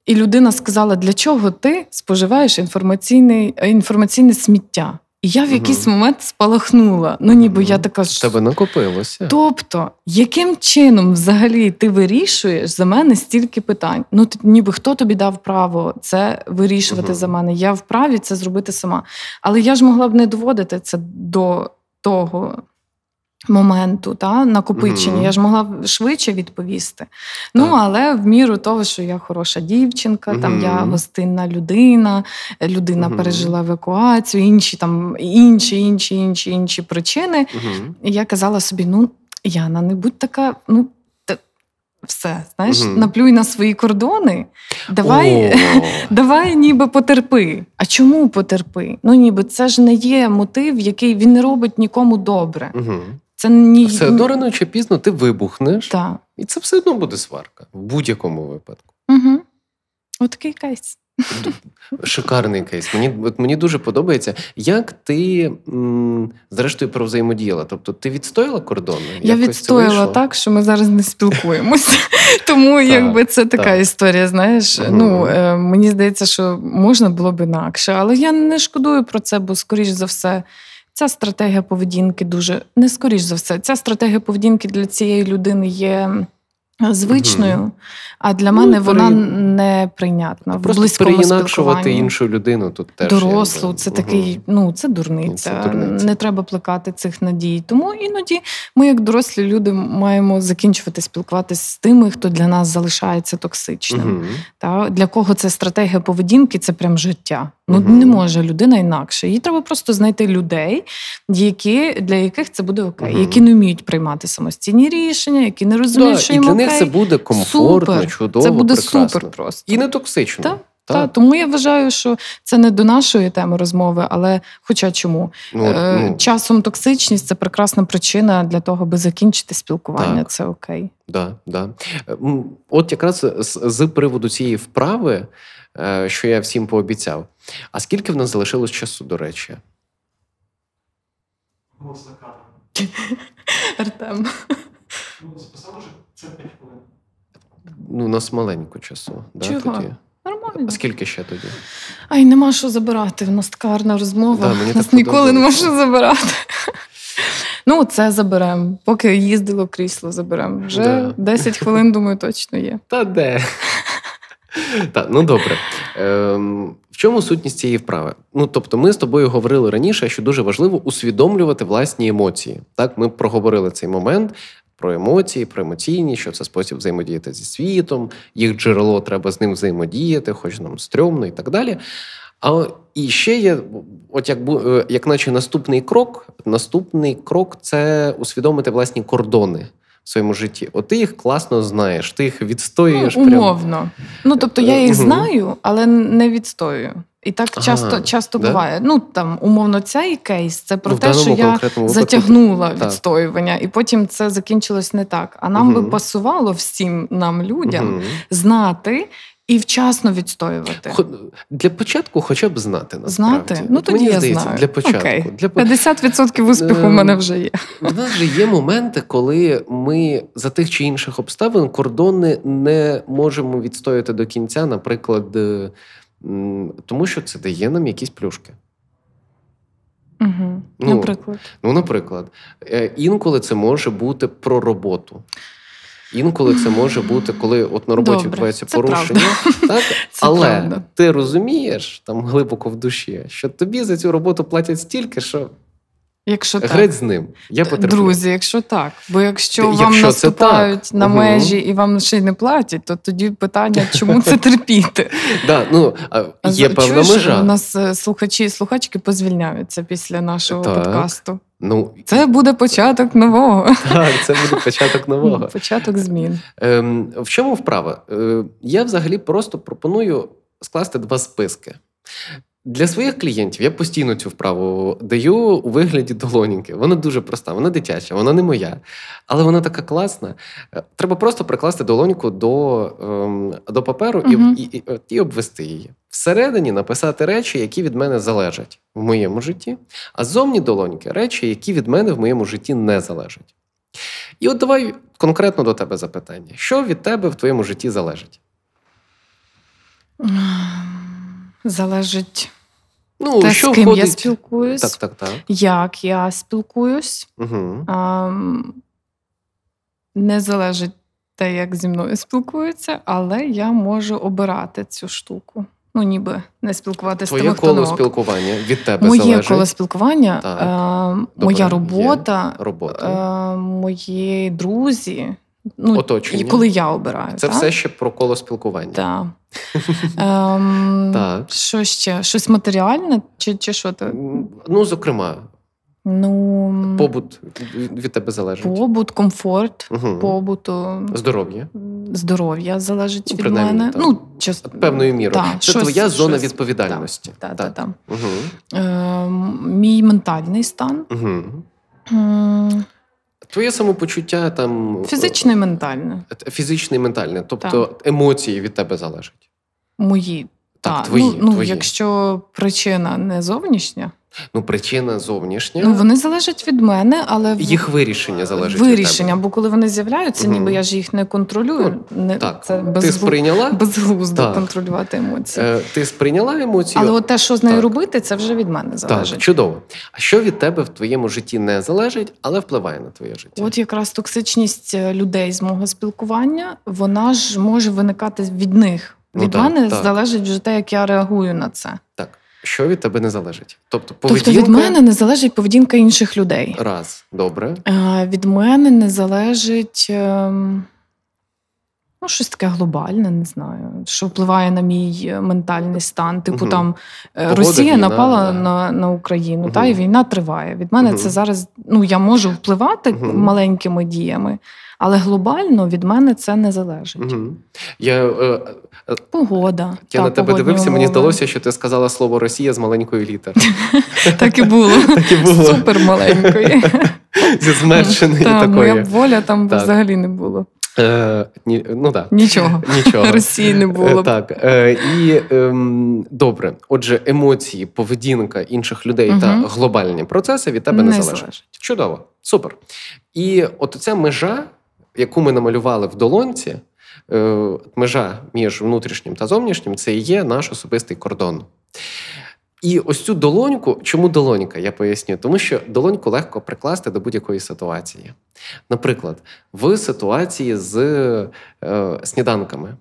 І людина сказала: для чого ти споживаєш інформаційний, е, інформаційне сміття? І я в якийсь момент спалахнула. Ну, ніби я така ж. тебе накопилося. Тобто, яким чином взагалі ти вирішуєш за мене стільки питань? Ну, ти- ніби хто тобі дав право це вирішувати угу. за мене? Я вправі це зробити сама. Але я ж могла б не доводити це до того. Моменту, та накопичення. Mm-hmm. Я ж могла швидше відповісти. Ну, так. Ну, але в міру того, що я хороша дівчинка, mm-hmm. там я гостинна людина, людина mm-hmm. пережила евакуацію, інші там інші, інші, інші, інші причини. І я казала собі: ну, Яна, не будь така, ну. Все, знаєш, угу. наплюй на свої кордони, давай давай ніби потерпи. А чому потерпи? Ну ніби це ж не є мотив, який він не робить нікому добре. Угу. Це ні... Все одно рано чи пізно ти вибухнеш, так. і це все одно буде сварка в будь-якому випадку. Угу. Отакий кейс. Шикарний кейс. Мені от мені дуже подобається. Як ти м, зрештою про взаємодіяла? Тобто ти відстояла кордони? Я відстояла так, що ми зараз не спілкуємося. Тому якби це така історія. Знаєш, ну е, мені здається, що можна було б інакше, але я не шкодую про це, бо скоріш за все. Ця стратегія поведінки дуже не скоріш за все. Ця стратегія поведінки для цієї людини є звичною, а для ну, мене вона при... неприйнятна. Просто близькому переінакшувати іншу людину тут теж дорослу. Це угу. такий, ну це дурниця. це дурниця. Не треба плекати цих надій. Тому іноді ми, як дорослі люди, маємо закінчувати спілкуватися з тими, хто для нас залишається токсичним. Угу. Та для кого це стратегія поведінки, це прям життя. Ну угу. не може людина інакше. Їй треба просто знайти людей, які для яких це буде окей, угу. які не вміють приймати самостійні рішення, які не розуміють, да, що їм. Них це буде комфортно, супер. чудово, це буде прекрасно. супер просто і не токсично. Так. Так. тому я вважаю, що це не до нашої теми розмови, але хоча чому ну, е, ну. часом токсичність це прекрасна причина для того, аби закінчити спілкування. Так. Це окей. Да, да. Е, от якраз з, з приводу цієї вправи, е, що я всім пообіцяв. А скільки в нас залишилось часу, до речі? Артем. Ну, записали вже це 5 хвилин. Ну, у нас маленько часу. Да, Чого? тоді? Нормально. А скільки ще тоді? Ай, нема що забирати. В нас така гарна розмова. Да, мені нас так ніколи нема що забирати. Ну, це заберемо. Поки їздило крісло, заберемо. Вже да. 10 хвилин, думаю, точно є. Та де? Так, ну добре. Ем, В чому сутність цієї вправи? Ну тобто, ми з тобою говорили раніше, що дуже важливо усвідомлювати власні емоції. Так, ми проговорили цей момент. Про емоції, про емоційні, що це спосіб взаємодіяти зі світом, їх джерело треба з ним взаємодіяти, хоч нам стрьомно і так далі. А і ще є, от як е, як наче наступний крок. Наступний крок це усвідомити власні кордони в своєму житті. От ти їх класно знаєш, ти їх відстоюєш. Ну, умовно. Прям... Ну тобто я їх знаю, але не відстоюю. І так ага, часто часто да? буває. Ну там умовно цей кейс це про ну, те, що я затягнула випадку. відстоювання, і потім це закінчилось не так. А нам угу. би пасувало всім нам людям угу. знати, і вчасно відстоювати. Для початку хоча б знати. насправді. Знати? Ну тоді Мені я здається, знаю. Для початку. Окей. Для... 50% успіху в мене вже є. У нас же є моменти, коли ми за тих чи інших обставин кордони не можемо відстояти до кінця, наприклад, е, тому що це дає нам якісь плюшки. Угу. Ну, Наприклад. Ну, наприклад, е, інколи це може бути про роботу. Інколи це може бути, коли от на роботі Добре, відбувається порушення, так? Це але правда. ти розумієш там глибоко в душі, що тобі за цю роботу платять стільки, що Якщо Греть з ним. Я потерплю. Друзі, якщо так. Бо якщо, якщо вам наступають на угу. межі і вам ще й не платять, то тоді питання, чому це терпіти? Да, ну, Є певна межа. У нас е, слухачі і слухачки позвільняються після нашого так. подкасту. Ну, Це буде початок нового. Так, це буде початок нового. Початок змін. Ем, В чому вправа? Е, Я взагалі просто пропоную скласти два списки. Для своїх клієнтів я постійно цю вправу даю у вигляді долонінки. Вона дуже проста, вона дитяча, вона не моя. Але вона така класна. Е, треба просто прикласти долоньку до ем, до паперу і, uh і, і, і обвести її. Всередині написати речі, які від мене залежать в моєму житті, а зовні долоньки речі, які від мене в моєму житті не залежать. І от давай конкретно до тебе запитання: що від тебе в твоєму житті залежить? Залежить Ну, Те, що з ким входить... я спілкуюсь, так, так, так. як я спілкуюсь. Угу. А, не залежить те, як зі мною спілкуються, але я можу обирати цю штуку. ну ніби не спілкуватися Твоє з тими, коло хто не спілкування від тебе Моє залежить? коло спілкування, Так. е, Добре, моя є. робота, Робота. е, мої друзі. Ну, Оточення. І коли я обираю. Це так? все ще про коло спілкування. Так. Ем, Так. Що ще? Щось матеріальне? Чи, чи що то? Ну, зокрема, Ну, побут від тебе залежить. побут, комфорт, Угу. побуту, Здоров'я. здоров'я залежить Ну, від принаймні, мене. так. Ну, час... Певною мірою. Так, Це щось- твоя зона щось- відповідальності. Так, так, так. Угу. Ем, мій ментальний стан. Угу. Твоє самопочуття там Фізичне і ментальне. е, фізичне і ментальне, тобто емоції від тебе залежать. Мої. Так, Так, твої, ну, ну, твої. якщо причина не зовнішня, Ну, причина зовнішня. ну вони залежать від мене, але Їх вирішення залежить вирішення, від тебе. бо коли вони з'являються, ніби я ж їх не контролюю. не, Так, це ти сприйняла, безглуздо Так. контролювати емоції. е, ти сприйняла емоцію. Але от те, що з нею Так. робити, це вже від мене так, чудово. А що від тебе в твоєму житті не залежить, але впливає на твоє життя? От якраз токсичність е, людей з мого спілкування, вона ж може виникати від них. Ну Від так, мене так. залежить вже те, як я реагую на це. Так, що від тебе не залежить? Тобто, поведінка... Тобто від мене не залежить поведінка інших людей. раз, добре. Е, Від мене не залежить ем, ну, щось таке глобальне, не знаю, що впливає на мій е, ментальний стан. Типу Мгм. там е, Погода, Росія війна, напала да. на, на Україну, Мгм. та і війна триває. Від мене Мгм. це зараз. Ну я можу впливати маленькими діями, але глобально від мене це не залежить. Угу. Я, е, е, Погода. я та, на тебе дивився, мені здалося, що ти сказала слово Росія з маленької літери. Так і було. Так і було. Супер маленької. Зі зменшеної Та, моя воля там взагалі не було. Е, ні, ну так. Нічого. Нічого. Росії не було. Е, Так. Е, і ем, добре. Отже, емоції, поведінка інших людей та глобальні процеси від тебе не, Не залежать. Чудово, супер. І от ця межа, яку ми намалювали в долонці, е, межа між внутрішнім та зовнішнім, це і є наш особистий кордон. І ось цю долоньку, чому долонька, я поясню, тому що долоньку легко прикласти до будь-якої ситуації. Наприклад, в ситуації з е, сніданками.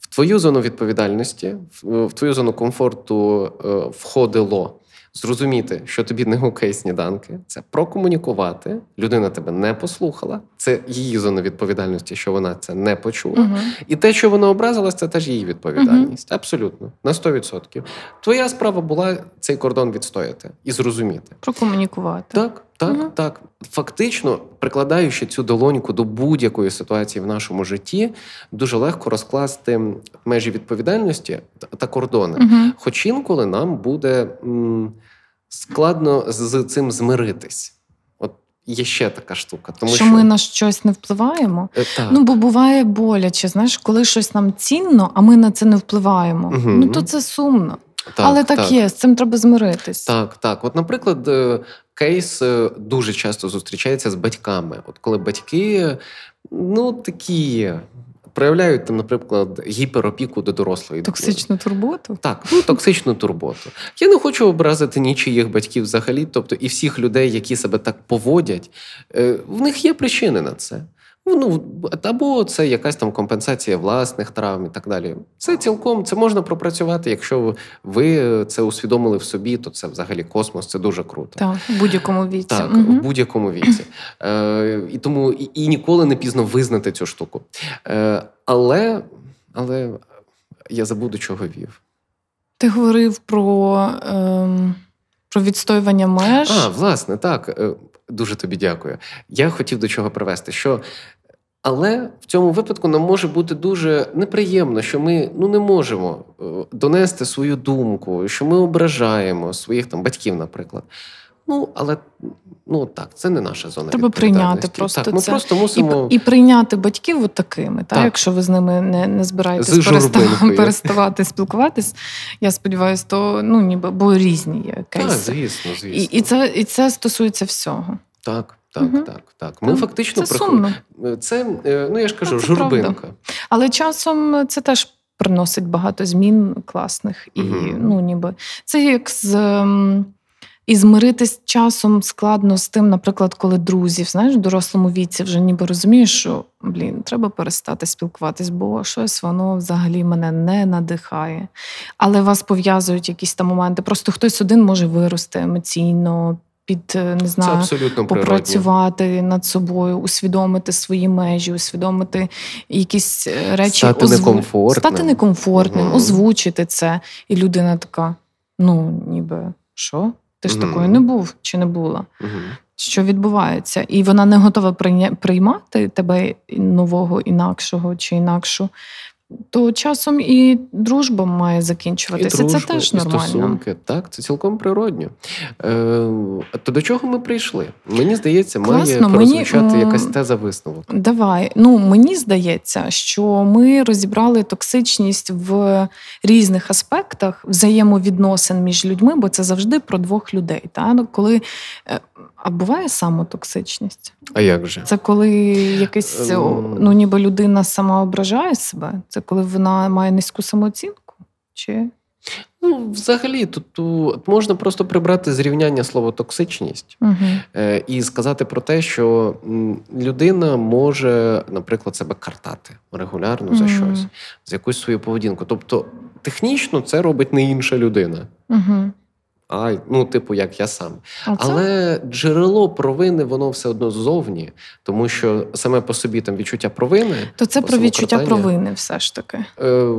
В твою зону відповідальності, в, твою зону комфорту е, входило зрозуміти, що тобі не окей сніданки, це прокомунікувати. Людина тебе не послухала. Це її зона відповідальності, що вона це не почула. Угу. І те, що вона образилась, це теж її відповідальність. Абсолютно, на 100%. Твоя справа була цей кордон відстояти і зрозуміти. Прокомунікувати. Так, так, Мгм. так. Фактично, прикладаючи цю долоньку до будь-якої ситуації в нашому житті, дуже легко розкласти межі відповідальності та- кордони. Мгм. Хоч інколи нам буде м, складно з цим змиритись. От є ще така штука. Тому що, що, ми на щось не впливаємо. Е, так. Ну, бо буває боляче, знаєш, коли щось нам цінно, а ми на це не впливаємо. Мгм. Ну то це сумно. Так, Але так, є, з цим треба змиритись. Так, так. От, наприклад, е, кейс е, дуже часто зустрічається з батьками. От коли батьки, ну такі. Проявляють там, наприклад, гіперопіку до дорослої. Токсичну турботу. Так, ну токсичну турботу. Я не хочу образити нічиїх батьків взагалі, тобто і всіх людей, які себе так поводять, е, в них є причини на це. Ну, або це якась там компенсація власних травм і так далі. Це цілком це можна пропрацювати. Якщо ви це усвідомили в собі, то це взагалі космос, це дуже круто. Так, в будь-якому віці. Так, Мгм. в будь-якому віці. Е, і тому і, і ніколи не пізно визнати цю штуку. Е, але, але я забуду, чого вів. Ти говорив про, ем, про відстоювання меж. А, власне, так. Е, Дуже тобі дякую. Я хотів до чого привести, що. Але в цьому випадку нам може бути дуже неприємно, що ми ну не можемо е, донести свою думку, що ми ображаємо своїх там батьків, наприклад. Ну, але ну так, це не наша зона. Треба прийняти просто так, ми це. просто І, мусимо. і прийняти батьків от такими, та, Так. якщо ви з ними не, не збираєтесь перестав, переставати спілкуватись, я сподіваюся, то ну ніби бо різні є Так, звісно, звісно. і, і, це, і це стосується всього. Так, так, Мгм. так, так. Ми Там фактично це сумно. Це, е, ну я ж кажу, це журбинка. Але часом це теж приносить багато змін класних. І Мгм. ну, ніби це як з. ем, І змиритись часом складно з тим, наприклад, коли друзів, знаєш, в дорослому віці вже ніби розумієш, що блін, треба перестати спілкуватись, бо щось воно взагалі мене не надихає. Але вас пов'язують якісь там моменти. Просто хтось один може вирости емоційно. Під е, не знаю, попрацювати природні. над собою, усвідомити свої межі, усвідомити якісь е, речі, стати озву... некомфортним, стати некомфортним, угу. озвучити це. І людина така: ну, ніби що? Ти ж угу. такою не був чи не була? Угу. Що відбувається? І вона не готова приймати тебе нового, інакшого чи інакшу то часом і дружба має закінчуватися. І дружба, це теж і нормально. стосунки. Так, це цілком природньо. Е, То до чого ми прийшли? Мені здається, Класно, має прозвучати мені, якась теза висновок. Давай. Ну мені здається, що ми розібрали токсичність в різних аспектах взаємовідносин між людьми, бо це завжди про двох людей. Та? Ну, коли е, а буває самотоксичність? А як же? Це коли якийсь ем. ну ніби людина сама ображає себе? Це коли вона має низьку самооцінку? Чи? Ну, взагалі, тут, тут можна просто прибрати зрівняння слово токсичність е, і сказати про те, що людина може, наприклад, себе картати регулярно за угу. щось, за якусь свою поведінку. Тобто, технічно це робить не інша людина. Угу а ну, типу, як я сам. Оце? Але джерело провини, воно все одно ззовні, тому що саме по собі там відчуття провини. То це про відчуття провини, все ж таки. Е,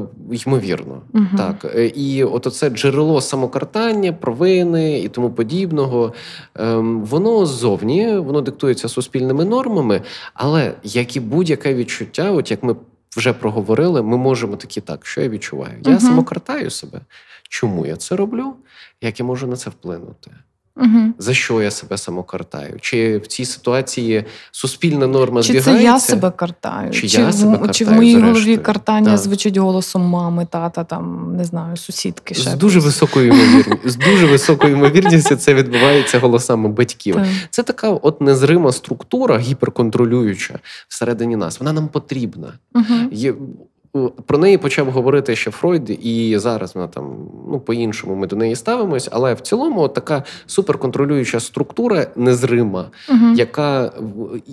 Ймовірно, угу. так. Е, і от оце джерело самокартання, провини і тому подібного, е, воно ззовні, воно диктується суспільними нормами, але як і будь-яке відчуття, от як ми. Вже проговорили, ми можемо такі так, що я відчуваю. Я uh самокартаю себе. Чому я це роблю? Як я можу на це вплинути? Угу. За що я себе самокартаю? Чи в цій ситуації суспільна норма чи збігається? Чи це я себе картаю? Чи, чи я в, себе картаю, чи в моїй зрештою? голові картання так. звучить голосом мами, тата, там не знаю, сусідки. Ще з дуже високою ймовірністю. з дуже високою ймовірністю це відбувається голосами батьків. Так. Це така от незрима структура, гіперконтролююча всередині нас. Вона нам потрібна. Угу. Про неї почав говорити ще Фройд, і зараз вона там ну по-іншому ми до неї ставимось. Але в цілому така суперконтролююча структура незрима, угу. яка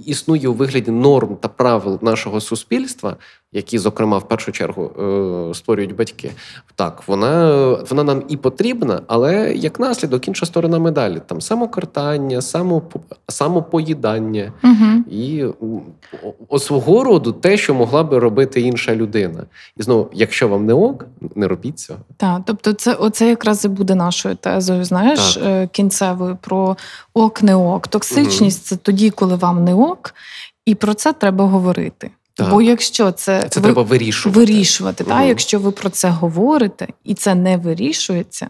існує у вигляді норм та правил нашого суспільства, які, зокрема, в першу чергу е, створюють батьки. Так, вона вона нам і потрібна, але як наслідок інша сторона медалі там самокартання, самопо, самопоїдання угу. і о, свого роду те, що могла би робити інша людина. І знову, якщо вам не ок, не робіть цього. Так, тобто, це оце якраз і буде нашою тезою. Знаєш, так. Е, кінцевою про ок, не ок. Токсичність угу. це тоді, коли вам не ок, і про це треба говорити. Так. Бо якщо це це ви... треба вирішувати, вирішувати угу. та, якщо ви про це говорите і це не вирішується,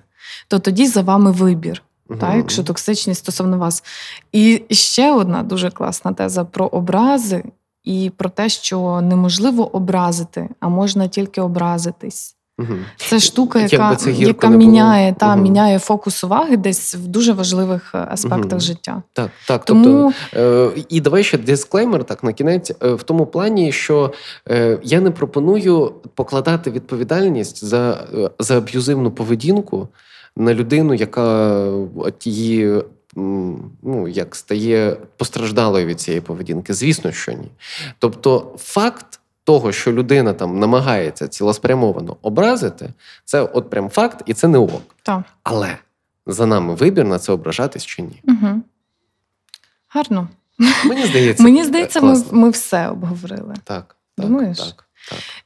то тоді за вами вибір. Та, якщо токсичність стосовно вас. І ще одна дуже класна теза про образи і про те, що неможливо образити, а можна тільки образитись. Угу. Це штука, яка це яка міняє та угу. міняє фокус уваги десь в дуже важливих е, аспектах угу. життя. Так, так. Тому... Тобто, е, І давай ще дисклеймер так на кінець, е, в тому плані, що е, я не пропоную покладати відповідальність за за аб'юзивну поведінку на людину, яка от її. Ну, як стає постраждалою від цієї поведінки, звісно, що ні. Тобто, факт того, що людина там намагається цілеспрямовано образити, це от прям факт, і це не ок. Так. Але за нами вибір на це ображатись чи ні. Угу. Гарно. Мені здається, Мені здається, ми ми все обговорили. Так. Думаєш? Так.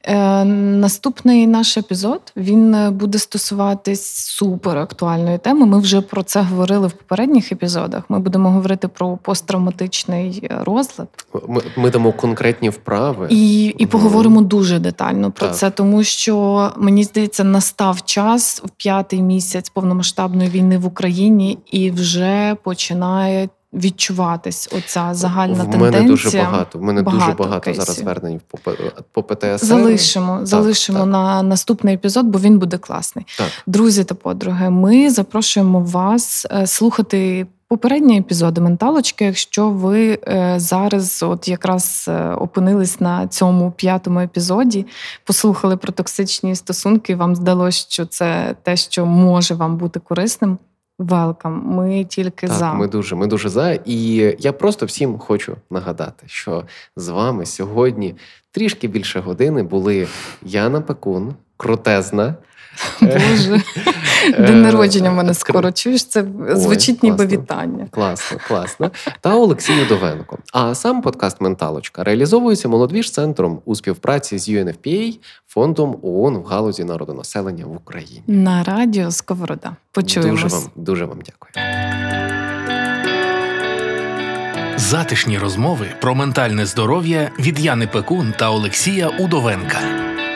Е, Наступний наш епізод він е, буде стосуватись супер актуальної теми. Ми вже про це говорили в попередніх епізодах. Ми будемо говорити про посттравматичний е, розлад. Ми ми дамо конкретні вправи і і поговоримо дуже детально про так. це, тому що мені здається, настав час в п'ятий місяць повномасштабної війни в Україні і вже починає відчуватись оця загальна в тенденція. мене дуже багато. В мене багато дуже багато кейсів. зараз звернень по по ПТСР. Залишимо, так, залишимо так. на наступний епізод, бо він буде класний. Так. Друзі та подруги, ми запрошуємо вас е, слухати. Попередні епізоди менталочки, якщо ви е, зараз, от якраз е, опинились на цьому п'ятому епізоді, послухали про токсичні стосунки, вам здалося, що це те, що може вам бути корисним Велкам, ми тільки так, за. Ми дуже, ми дуже за. І я просто всім хочу нагадати, що з вами сьогодні трішки більше години були Яна Пекун, крутезна. Боже, день народження в мене скоро чуєш. Це звучить ніби вітання. Класно, класно. Та Олексій Удовенко. А сам подкаст Менталочка реалізовується молодвіж центром у співпраці з UNFPA, фондом ООН в галузі народонаселення в Україні. На радіо Сковорода. Почуємось. Дуже вам, дуже вам дякую. Затишні розмови про ментальне здоров'я від Яни Пекун та Олексія Удовенка.